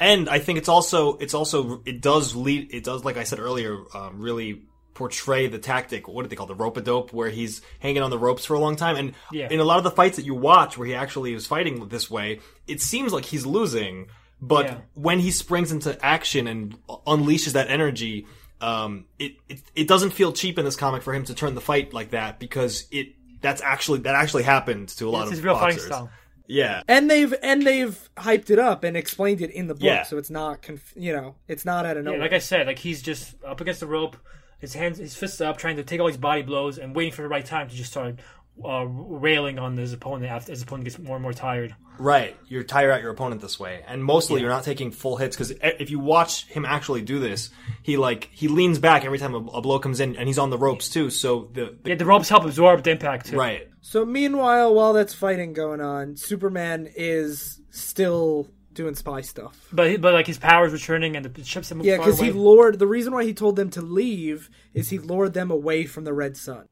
And I think it's also it's also it does lead it does like I said earlier um, really portray the tactic. What do they call the rope a dope, where he's hanging on the ropes for a long time. And Yeah. in a lot of the fights that you watch, where he actually is fighting this way, it seems like he's losing. But Yeah. when he springs into action and unleashes that energy, um, it, it it doesn't feel cheap in this comic for him to turn the fight like that because it that's actually that actually happened to a lot It's of his real fighting boxers. style. Yeah, And they've and they've hyped it up and explained it in the book, Yeah. so it's not conf- you know it's not out of Yeah, nowhere. like I said, like he's just up against the rope, his hands, his fists up, trying to take all these body blows and waiting for the right time to just start uh, railing on his opponent after his opponent gets more and more tired. Right, you're tire out your opponent this way, and mostly you're not taking full hits because if you watch him actually do this, he like he leans back every time a, a blow comes in, and he's on the ropes too. So the, the Yeah, the ropes help absorb the impact too. right, so meanwhile, while that's fighting going on, Superman is still doing spy stuff. But but like his powers returning and the ships that move Yeah, because he lured. The reason why he told them to leave is he lured them away from the Red Sun.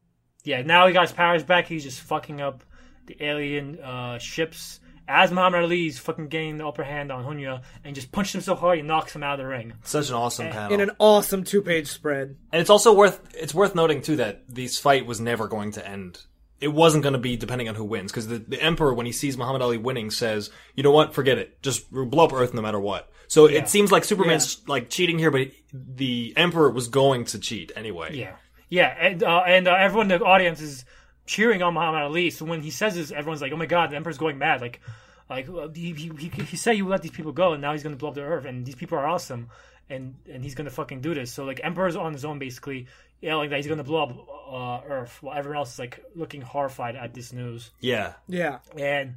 yeah, now he got his powers back. He's just fucking up the alien uh, ships. As Muhammad Ali's fucking getting the upper hand on Hunya and just punches him so hard he knocks him out of the ring. such an awesome panel, in an awesome two-page spread. and it's also worth it's worth noting too that this fight was never going to end. It wasn't going to be depending on who wins because the, the emperor when he sees Muhammad Ali winning says, "You know what? Forget it. Just blow up Earth no matter what." So it seems like Superman's like cheating here, but the emperor was going to cheat anyway. Yeah, yeah, and uh, and uh, everyone in the audience is cheering on Muhammad Ali. So when he says this, everyone's like, "Oh my god, the Emperor's going mad!" Like, like uh, he he, he, he said he would let these people go, and now he's going to blow up the Earth, and these people are awesome, and and he's going to fucking do this. So like, Emperor's on his own, basically yelling that he's going to blow up uh, Earth, while everyone else is like looking horrified at this news, yeah. Yeah, and.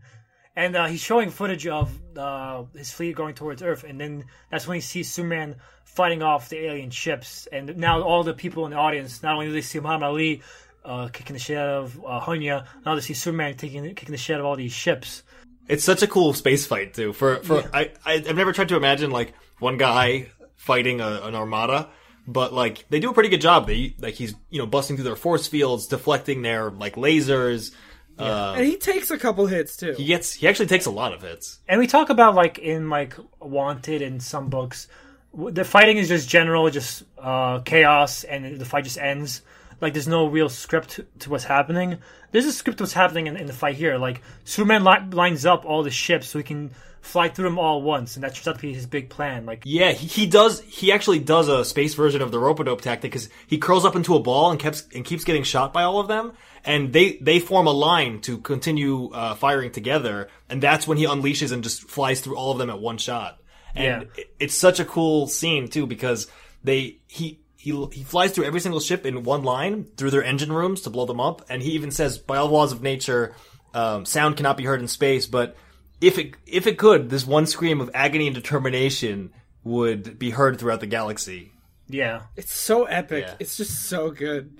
And uh, he's showing footage of uh, his fleet going towards Earth, and then that's when he sees Superman fighting off the alien ships. And now all the people in the audience, not only do they see Muhammad Ali uh, kicking the shit out of uh, Hunya, now they see Superman taking, kicking the shit out of all these ships. It's such a cool space fight too. For for I, I I've never tried to imagine like one guy fighting a, an armada, but like they do a pretty good job. They like he's you know busting through their force fields, deflecting their like lasers. Uh, and he takes a couple hits too. he gets he actually takes a lot of hits. And we talk about like in like Wanted in some books, the fighting is just general, just uh, chaos, and the fight just ends. Like there's no real script to what's happening. There's a script to what's happening in, in the fight here. Like Superman li- lines up all the ships so he can fly through them all once, and that's out to be his big plan. Like Yeah, he, he does. He actually does a space version of the rope dope tactic because he curls up into a ball and keeps and keeps getting shot by all of them, and they they form a line to continue uh, firing together, and that's when he unleashes and just flies through all of them at one shot. And Yeah. it- it's such a cool scene too because they he. He, he flies through every single ship in one line through their engine rooms to blow them up, and he even says, "By all laws of nature, um, sound cannot be heard in space, but if it if it could, this one scream of agony and determination would be heard throughout the galaxy. yeah, It's so epic. Yeah. It's just so good.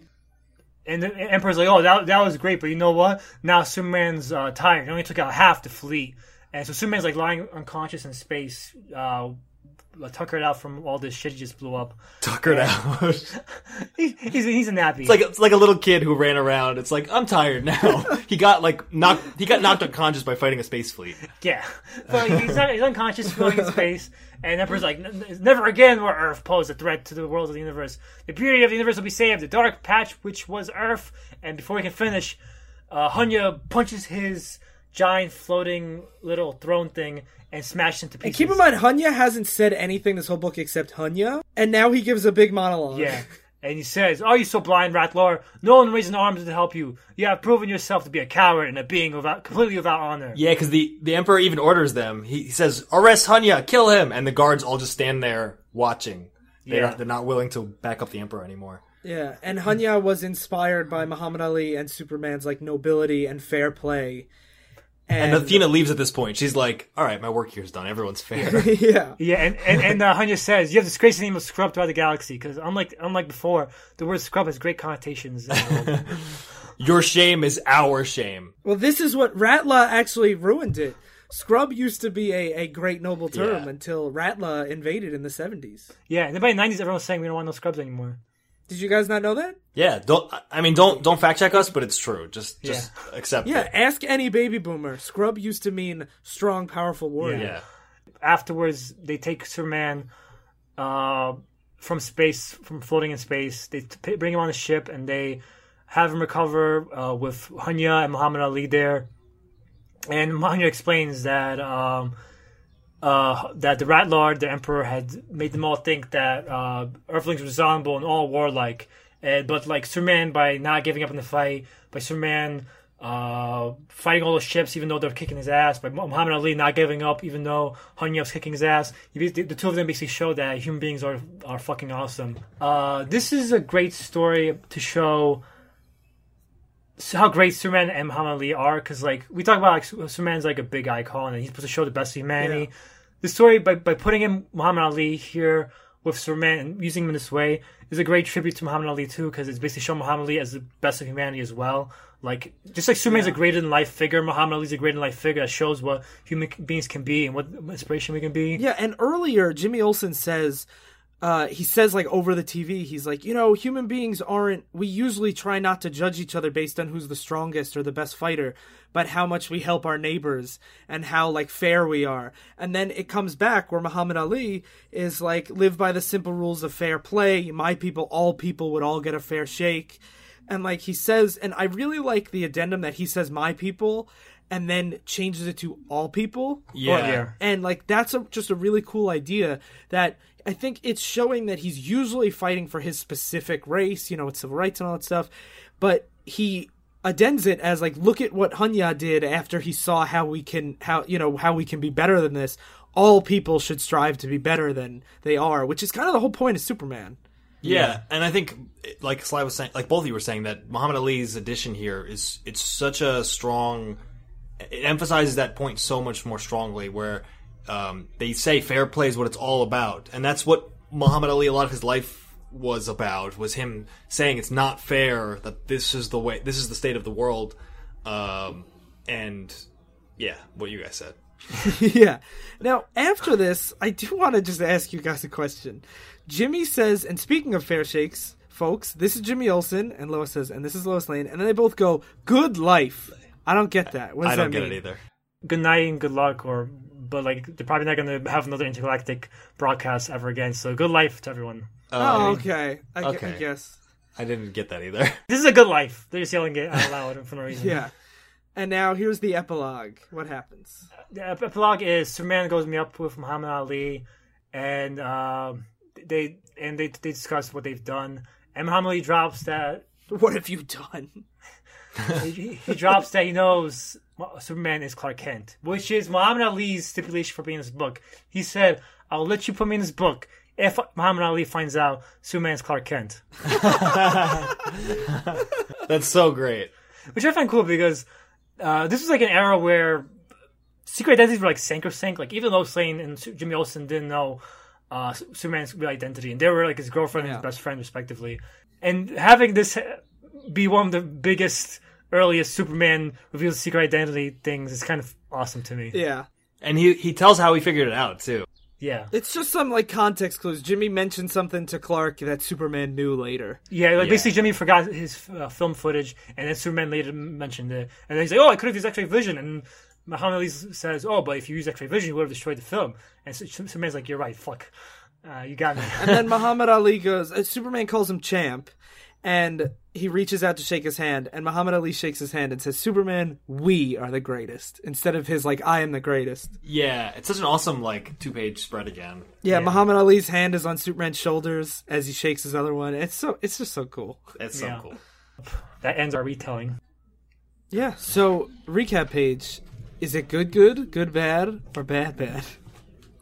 and the Emperor's like, "Oh, that that was great, but you know what? Now Superman's uh, tired. He only took out half the fleet, and so Superman's like lying unconscious in space, uh, tucker it out from all this shit he just blew up. Tuckered out. He, he's he's a nappy. It's like it's like a little kid who ran around. It's like I'm tired now. he got like knocked. He got knocked unconscious by fighting a space fleet. yeah, but like, he's, not, he's unconscious, floating in space, and Emperor's like, "N- n- never again will Earth pose a threat to the world of the universe. The beauty of the universe will be saved. The dark patch, which was Earth, and before he can finish, uh, Hunya punches his giant floating little throne thing and smashes into pieces. And keep in mind, Hunya hasn't said anything this whole book except Hunya, and now he gives a big monologue. Yeah. And he says, Are you so blind, Ratlor? No one raised an arm to help you. You have proven yourself to be a coward and a being without, completely without honor. Yeah, because the the emperor even orders them. He, he says, "Arrest Hunya, kill him," and the guards all just stand there watching. They're, Yeah. they're not willing to back up the emperor anymore. Yeah, and Hunya was inspired by Muhammad Ali and Superman's like nobility and fair play. And And, Athena leaves at this point. She's like, "All right, my work here's done. Everyone's fair." yeah, Yeah, and, and, and uh, Hunya says, You have disgraced the name of Scrub throughout the galaxy, because unlike, unlike before, the word Scrub has great connotations. in the world. Your shame is our shame. well, this is what Ratla actually ruined it. Scrub used to be a, a great noble term Yeah. until Ratla invaded in the seventies. yeah, and then by the 90s, everyone was saying we don't want no Scrubs anymore. Did you guys not know that? Yeah, don't. I mean, don't don't fact check us, but it's true. Just just accept Yeah, it. ask any baby boomer. Scrub used to mean strong, powerful warrior. Yeah. afterwards they take Superman uh, from space, from floating in space. They t- bring him on a ship and they have him recover uh, with Hunya and Muhammad Ali there. And Hunya explains that um, uh, that the Rat Lord, the Emperor, had made them all think that uh, Earthlings were dishonorable and all warlike. And, but like Superman, by not giving up in the fight, by Superman uh, fighting all those ships, even though they're kicking his ass, by Muhammad Ali not giving up, even though Hunya kicking his ass, he basically- the two of them basically show that human beings are are fucking awesome. Uh, this is a great story to show how great Superman and Muhammad Ali are, because like we talk about, like Superman's like a big icon, and he's supposed to show the best of humanity. Yeah. The story by by putting in Muhammad Ali here with Superman and using him in this way is a great tribute to Muhammad Ali too, because it's basically showing Muhammad Ali as the best of humanity as well. Like just like Superman's a greater than life figure, Muhammad Ali's a greater than life figure that shows what human beings can be and what inspiration we can be. Yeah, and earlier Jimmy Olsen says uh, he says like over the TV, he's like, you know, human beings aren't. We usually try not to judge each other based on who's the strongest or the best fighter, but how much we help our neighbors and how like fair we are. And then it comes back where Muhammad Ali is like, live by the simple rules of fair play. My people, all people would all get a fair shake. And like he says, and I really like the addendum that he says, my people, and then changes it to all people Yeah. yeah. and like that's a, just a really cool idea that I think it's showing that he's usually fighting for his specific race, you know, with civil rights and all that stuff, but he addends it as like, look at what Hunya did after he saw how we can, how you know, how we can be better than this. All people should strive to be better than they are, which is kind of the whole point of Superman. Yeah, and I think, like Sly was saying, like both of you were saying, that Muhammad Ali's addition here is it's such a strong. It emphasizes that point so much more strongly, where um, they say fair play is what it's all about, and that's what Muhammad Ali a lot of his life was about. Was him saying it's not fair that this is the way, this is the state of the world, um, and yeah, what you guys said. yeah. Now, after this, I do want to just ask you guys a question. Jimmy says, and speaking of fair shakes, folks, this is Jimmy Olsen, and Lois says, and this is Lois Lane, and then they both go, "Good life." I don't get that. What does I don't that get mean? it either. good night and good luck, or but like they're probably not going to have another intergalactic broadcast ever again. So good life to everyone. Oh, okay. I, gu- I guess. I didn't get that either. This is a good life. They're just yelling it out loud for no reason. Yeah. And now here's the epilogue. What happens? The ep- epilogue is Superman goes me up with Muhammad Ali, and um, they and they they discuss what they've done. And Muhammad Ali drops that What have you done? he, he drops that he knows Superman is Clark Kent, which is Muhammad Ali's stipulation for being in this book. He said, "I'll let you put me in this book if Muhammad Ali finds out Superman is Clark Kent," That's so great. which I find cool because uh, this was like an era where secret identities were like sacrosanct. Like even though Lane and Jimmy Olsen didn't know uh, Superman's real identity, and they were like his girlfriend and his best friend, respectively. And having this be one of the biggest, earliest Superman reveals secret identity things is kind of awesome to me. Yeah. And he he tells how he figured it out too. Yeah, It's just some like context clues. Jimmy mentioned something to Clark that Superman knew later. yeah. Like Yeah. basically, Jimmy forgot his uh, film footage, and then Superman later mentioned it, and then he's like, "Oh, I could have used X-ray vision." And Muhammad Ali says, "Oh, but if you use X-ray vision, you would have destroyed the film." And so Superman's like, "You're right. Fuck, uh, you got me." And then Muhammad Ali goes. Uh, Superman calls him champ, and he reaches out to shake his hand, and Muhammad Ali shakes his hand and says, "Superman, we are the greatest," instead of his like, "I am the greatest." Yeah, it's such an awesome like two page spread again. Yeah, Yeah. Muhammad Ali's hand is on Superman's shoulders as he shakes his other one. It's so it's just so cool. It's so Yeah. cool. that ends our retelling. Yeah. So recap page. Is it good, good, good, bad, or bad, bad?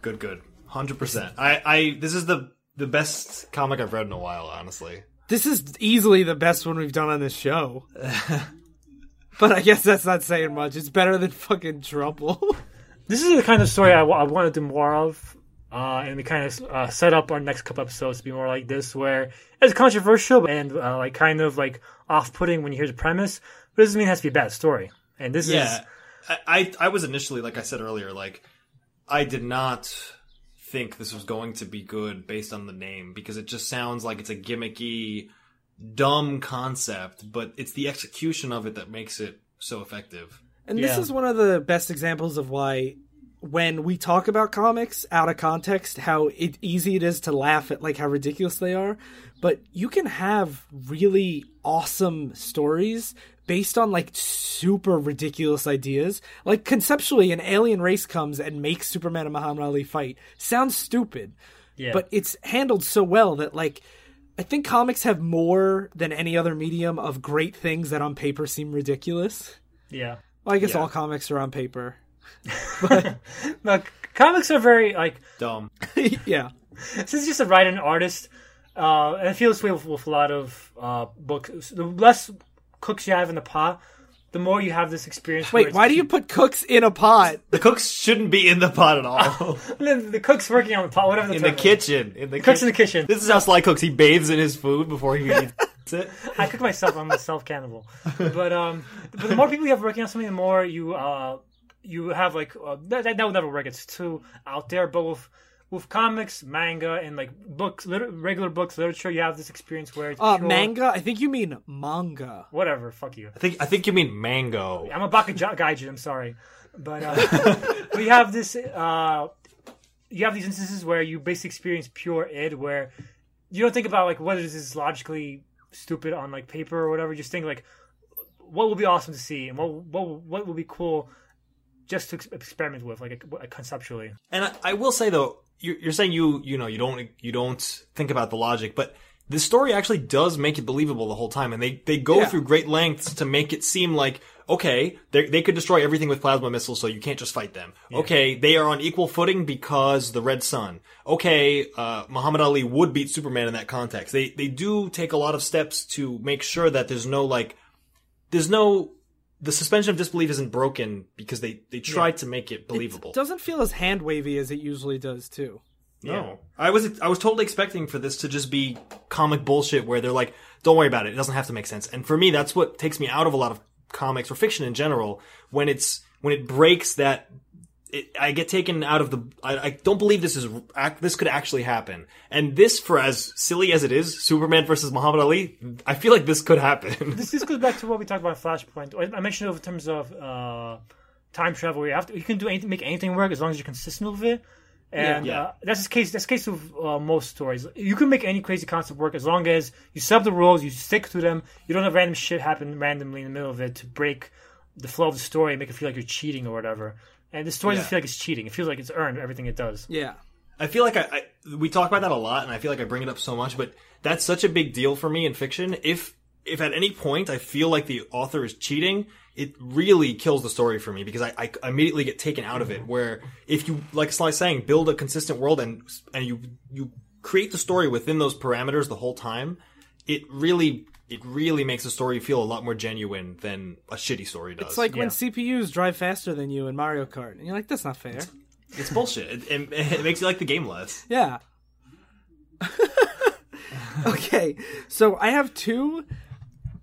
Good, good, hundred percent. I, I, this is the the best comic I've read in a while, honestly. This is easily the best one we've done on this show. but I guess that's not saying much. It's better than fucking Trouble. This is the kind of story I, want to do more of, uh, and we kind of uh, set up our next couple episodes to be more like this, where it's controversial and uh, like kind of like off-putting when you hear the premise, but it doesn't mean it has to be a bad story. And this Yeah, is I, I, I was initially, like I said earlier, like I did not think this was going to be good based on the name because it just sounds like it's a gimmicky, dumb concept, but it's the execution of it that makes it so effective. And this is one of the best examples of why when we talk about comics out of context, how it, easy it is to laugh at like how ridiculous they are. But you can have really awesome stories based on like super ridiculous ideas. Like conceptually, an alien race comes and makes Superman and Muhammad Ali fight. Sounds stupid, yeah, but it's handled so well that like I think comics have more than any other medium of great things that on paper seem ridiculous. yeah. Well, I guess Yeah. all comics are on paper. Look, comics are very like Dumb. yeah. since just a writer and artist, uh, and I feel this way with, with a lot of uh, books. The less cooks you have in the pot, the more you have this experience. Wait, why do you put cooks in a pot? The cooks shouldn't be in the pot at all. the, the cook's working on the pot, whatever the in the is. kitchen. In the Cooks in kitchen. the kitchen. This is how Sly cooks. He bathes in his food before he eats it. I cook myself. I'm a self cannibal. But um, but the more people you have working on something, the more you uh you have like uh, that, that will never work. It's too out there. But with with comics, manga, and like books, liter- regular books, literature, you have this experience where it's Uh, pure- manga? I think you mean manga. Whatever. Fuck you. I think I think you mean mango. I'm a Baka Gaijin. I'm sorry, but uh, but you have this. Uh, you have these instances where you basically experience pure id, where you don't think about like whether this is logically stupid on like paper or whatever. You just think like, what would be awesome to see, and what what what would be cool just to ex- experiment with, like, like conceptually. And I, I will say though, you're, you're saying you you know you don't you don't think about the logic, but the story actually does make it believable the whole time, and they they go Yeah. through great lengths to make it seem like okay, they they could destroy everything with plasma missiles, so you can't just fight them. Okay, they are on equal footing because the Red Sun. Okay, uh, Muhammad Ali would beat Superman in that context. They they do take a lot of steps to make sure that there's no like there's no the suspension of disbelief isn't broken because they they tried to make it believable. It doesn't feel as hand wavy as it usually does, too. No, I was I was totally expecting for this to just be comic bullshit where they're like, "Don't worry about it; it doesn't have to make sense." And for me, that's what takes me out of a lot of comics or fiction in general when it's when it breaks that. It, I get taken out of the. I, I don't believe this is this could actually happen. And this, for as silly as it is, Superman versus Muhammad Ali, I feel like this could happen. This, this goes back to what we talked about Flashpoint. I- mentioned it in terms of uh, time travel. You have to, you can do anything, make anything work as long as you're consistent with it. And Yeah. Uh, that's the case. That's the case with uh, most stories. You can make any crazy concept work as long as you set up the rules, you stick to them. You don't have random shit happen randomly in the middle of it to break the flow of the story and make it feel like you're cheating or whatever. And the story Yeah. doesn't feel like it's cheating. It feels like it's earned everything it does. Yeah. I feel like I, I we talk about that a lot, and I feel like I bring it up so much, but that's such a big deal for me in fiction. If if at any point I feel like the author is cheating, it really kills the story for me because I, I immediately get taken out of it. Mm-hmm. Where if you, like Sly's saying, build a consistent world and and you you create the story within those parameters the whole time, it really it really makes a story feel a lot more genuine than a shitty story does. It's like when CPUs drive faster than you in Mario Kart. And you're like, that's not fair. it's bullshit. It, it, it makes you like the game less. Yeah. okay, so I have two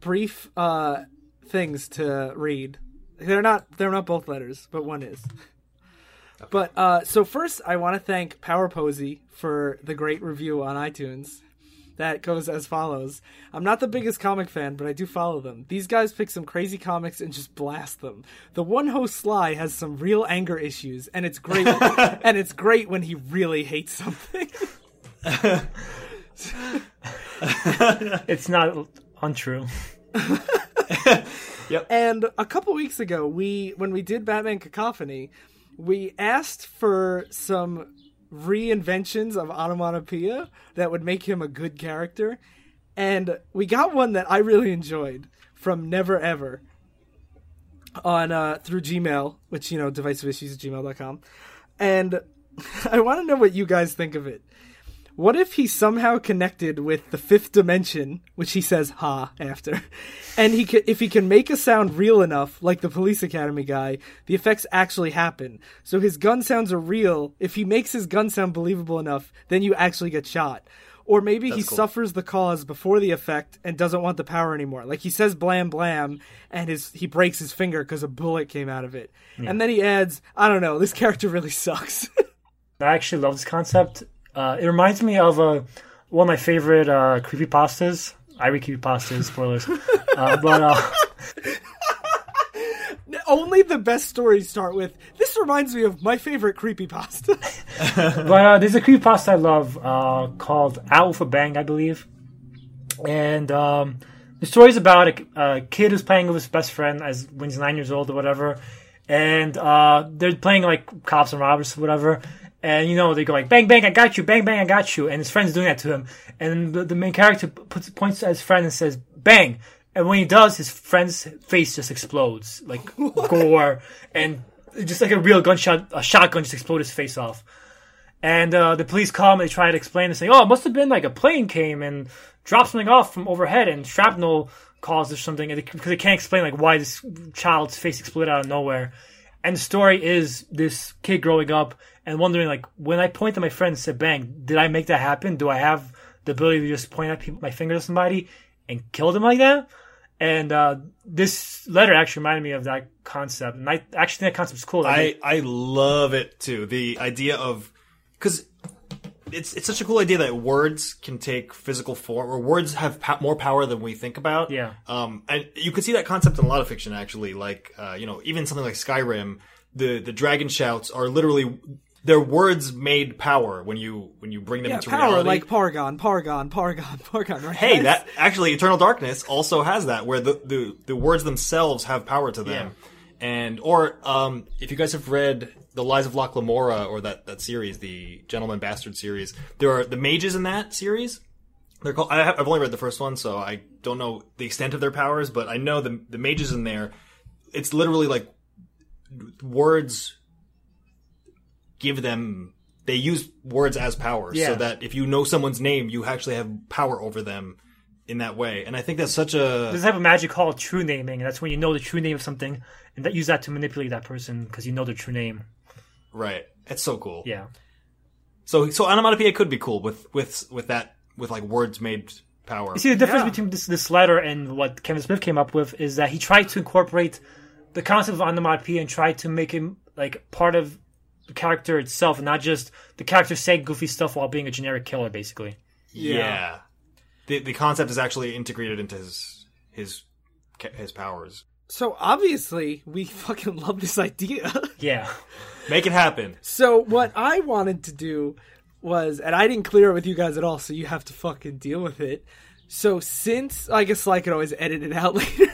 brief uh, things to read. They're not they're not both letters, but one is. But uh, so first, I want to thank Power Posey for the great review on iTunes. That goes as follows. I'm not the biggest comic fan, but I do follow them. These guys pick some crazy comics and just blast them. The one host Sly has some real anger issues, and it's great. and it's great when he really hates something. It's not untrue. yep. And a couple weeks ago, we when we did Batman Cacophony, we asked for some reinventions of onomatopoeia that would make him a good character, and we got one that I really enjoyed from Never Ever on uh, through Gmail, which you know divisive issues at gmail.com. and I want to know what you guys think of it. What if he somehow connected with the fifth dimension, which he says "ha" after, and he could, if he can make a sound real enough, like the Police Academy guy, the effects actually happen. So his gun sounds are real. If he makes his gun sound believable enough, then you actually get shot. Or maybe he cool. suffers the cause before the effect and doesn't want the power anymore. Like he says "blam blam" and his he breaks his finger because a bullet came out of it, and then he adds, "I don't know, this character really sucks." I actually love this concept. Uh, it reminds me of uh, one of my favorite uh, creepypastas. I read creepypastas, spoilers. uh, but uh, Only the best stories start with, "This reminds me of my favorite creepy creepypasta." but uh, there's a creepy creepypasta I love uh, called Out with a Bang, I believe. And um, the story's about a, a kid who's playing with his best friend as when he's nine years old or whatever. And uh, they're playing like cops and robbers or whatever. And you know they go like bang bang I got you bang bang I got you. And his friend's doing that to him. And the, the main character puts points at his friend and says bang. And when he does his friend's face just explodes like gore. And just like a real gunshot a shotgun just explodes his face off. And uh, the police come and they try to explain and say, oh, it must have been like a plane came and dropped something off from overhead and shrapnel caused or something. And they, because they can't explain like why this child's face exploded out of nowhere. And the story is this kid growing up and wondering like, when I point to my friend and said, bang, did I make that happen? Do I have the ability to just point at people, my finger to somebody and kill them like that? And uh, this letter actually reminded me of that concept. And I actually think that concept's cool. I I love it too. The idea of because it's it's such a cool idea that words can take physical form, or words have po- more power than we think about. Yeah. Um, and you could see that concept in a lot of fiction, actually. Like, uh, you know, even something like Skyrim, the the dragon shouts are literally they're words made power when you when you bring them yeah, into power reality. like Pargon, Pargon, Pargon, Pargon. Right? Hey, that actually Eternal Darkness also has that where the the, the words themselves have power to them. And or um if you guys have read The Lies of Locke Lamora or that that series, the Gentleman Bastard series, there are the mages in that series. They're called I have, I've only read the first one, so I don't know the extent of their powers, but I know the the mages in there it's literally like words give them they use words as power Yeah. so that if you know someone's name you actually have power over them in that way and i think that's such a There's a type of magic called true naming, and that's when you know the true name of something, and that use that to manipulate that person because you know their true name. right it's so cool Yeah, so so onomatopoeia could be cool with with with that with like words made power you see the difference Yeah. between this this letter and what Kevin Smith came up with is that he tried to incorporate the concept of onomatopoeia and tried to make him like part of the character itself, and not just the character saying goofy stuff while being a generic killer, basically. yeah, the the concept is actually integrated into his his his powers So obviously, we fucking love this idea. Yeah, make it happen so what I wanted to do was, and I didn't clear it with you guys at all, so you have to fucking deal with it. So since I guess I could always edit it out later.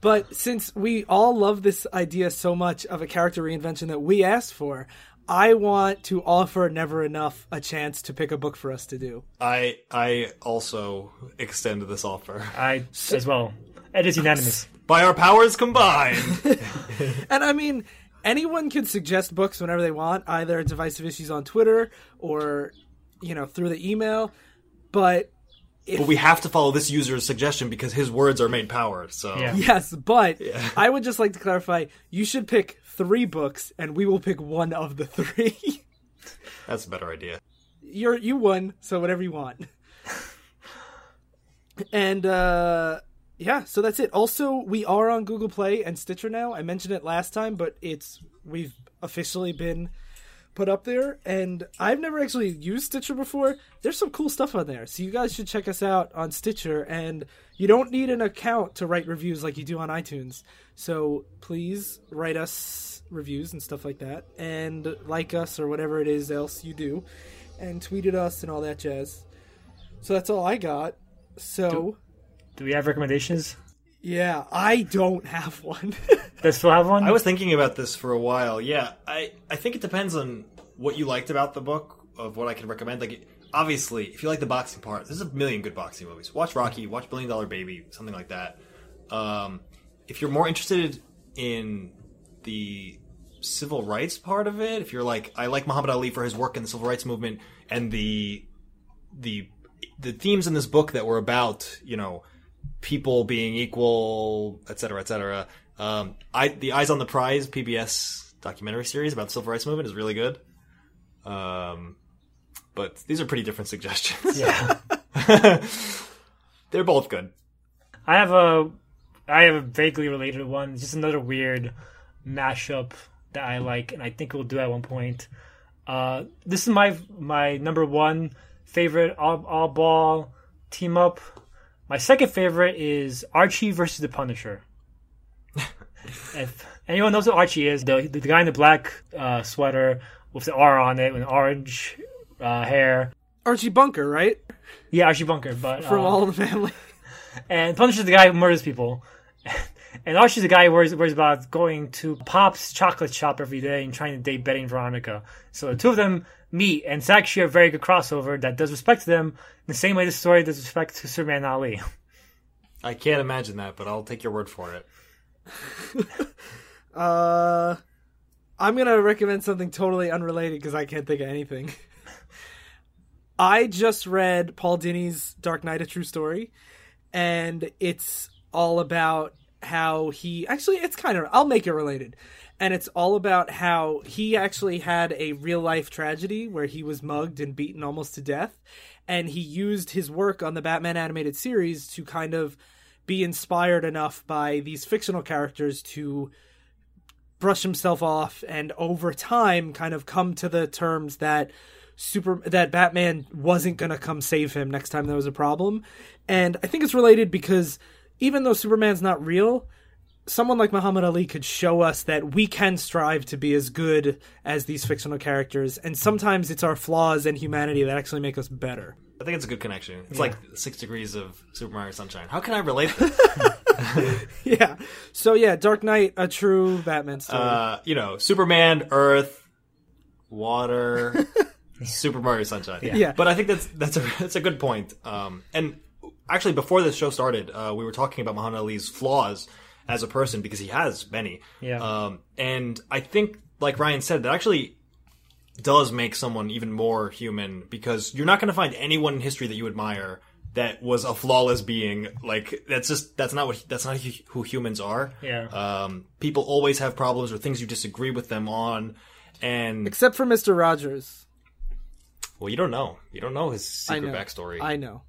But since we all love this idea so much of a character reinvention that we asked for, I want to offer Never Enough a chance to pick a book for us to do. i i also extend this offer I as well. It is unanimous. by our powers combined And I mean, anyone can suggest books whenever they want, either Divisive Issues on Twitter or, you know, through the email. But But we have to follow this user's suggestion because his words are made power. So Yeah. yes, but I would just like to clarify you should pick three books and we will pick one of the three. that's a better idea. You're you won, so whatever you want. and uh yeah, so that's it. Also, we are on Google Play and Stitcher now. I mentioned it last time, but it's we've officially been put up there and I've never actually used Stitcher before. There's some cool stuff on there. So you guys should check us out on Stitcher and you don't need an account to write reviews like you do on iTunes. So please write us reviews and stuff like that and like us or whatever it is else you do and tweet at us and all that jazz. So that's all I got. So Do we have recommendations? Yeah, I don't have one. Does still have one? I was thinking about this for a while. Yeah, I I think it depends on what you liked about the book of what I can recommend. Like, obviously, if you like the boxing part, there's a million good boxing movies. Watch Rocky, watch Billion Dollar Baby, something like that. Um, if you're more interested in the civil rights part of it, if you're like, I like Muhammad Ali for his work in the civil rights movement and the the the themes in this book that were about, you know, people being equal, et cetera, et cetera. Um, I, the Eyes on the Prize PBS documentary series about the civil rights movement is really good. Um, but these are pretty different suggestions. yeah. They're both good. I have a I have a vaguely related one. Just another weird mashup that I like, and I think we'll do at one point. Uh, this is my my number one favorite all, all ball team up. My second favorite is Archie versus the Punisher. if anyone knows what Archie is, the the guy in the black uh, sweater with the R on it, with orange uh, hair. Archie Bunker, right? Yeah, Archie Bunker, but From uh, All in the Family. and Punisher's the guy who murders people. And Archie's the guy who worries, worries about going to Pop's chocolate shop every day and trying to date Betty and Veronica. So the two of them meet, and it's actually a very good crossover that does respect to them in the same way the story does respect to Superman and Ali. I can't imagine that, but I'll take your word for it. Uh, I'm gonna recommend something totally unrelated because I can't think of anything. I just read Paul Dini's Dark Night: A True Story, and it's all about how he actually it's kind of I'll make it related. And it's all about how he actually had a real life tragedy where he was mugged and beaten almost to death. And he used his work on the Batman animated series to kind of be inspired enough by these fictional characters to brush himself off and over time kind of come to the terms that super that Batman wasn't going to come save him next time there was a problem. And I think it's related because even though Superman's not real, someone like Muhammad Ali could show us that we can strive to be as good as these fictional characters and sometimes it's our flaws and humanity that actually make us better. I think it's a good connection. It's like six degrees of Super Mario Sunshine. How can I relate this? Yeah. So yeah, Dark Night, a true Batman story. uh, you know, Superman, Earth, water, Super Mario Sunshine. Yeah. But I think that's that's a that's a good point. Um, and actually, before this show started, uh, we were talking about Muhammad Ali's flaws as a person because he has many. Yeah. Um, and I think, like Ryan said, that actually does make someone even more human because you're not going to find anyone in history that you admire that was a flawless being. Like that's just that's not what that's not who humans are. Yeah. Um, people always have problems or things you disagree with them on, and Except for Mr. Rogers. well, you don't know. You don't know his I secret know. backstory. I know.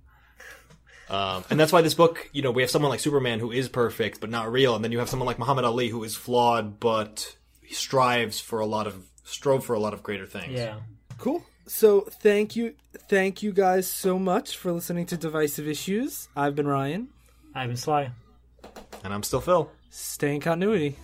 Um, and that's why this book, you know, we have someone like Superman who is perfect but not real, and then you have someone like Muhammad Ali who is flawed but he strives for a lot of strove for a lot of greater things. Yeah. Cool. So thank you, thank you guys so much for listening to Divisive Issues. I've been Ryan. I've been Sly. And I'm still Phil. Stay in continuity.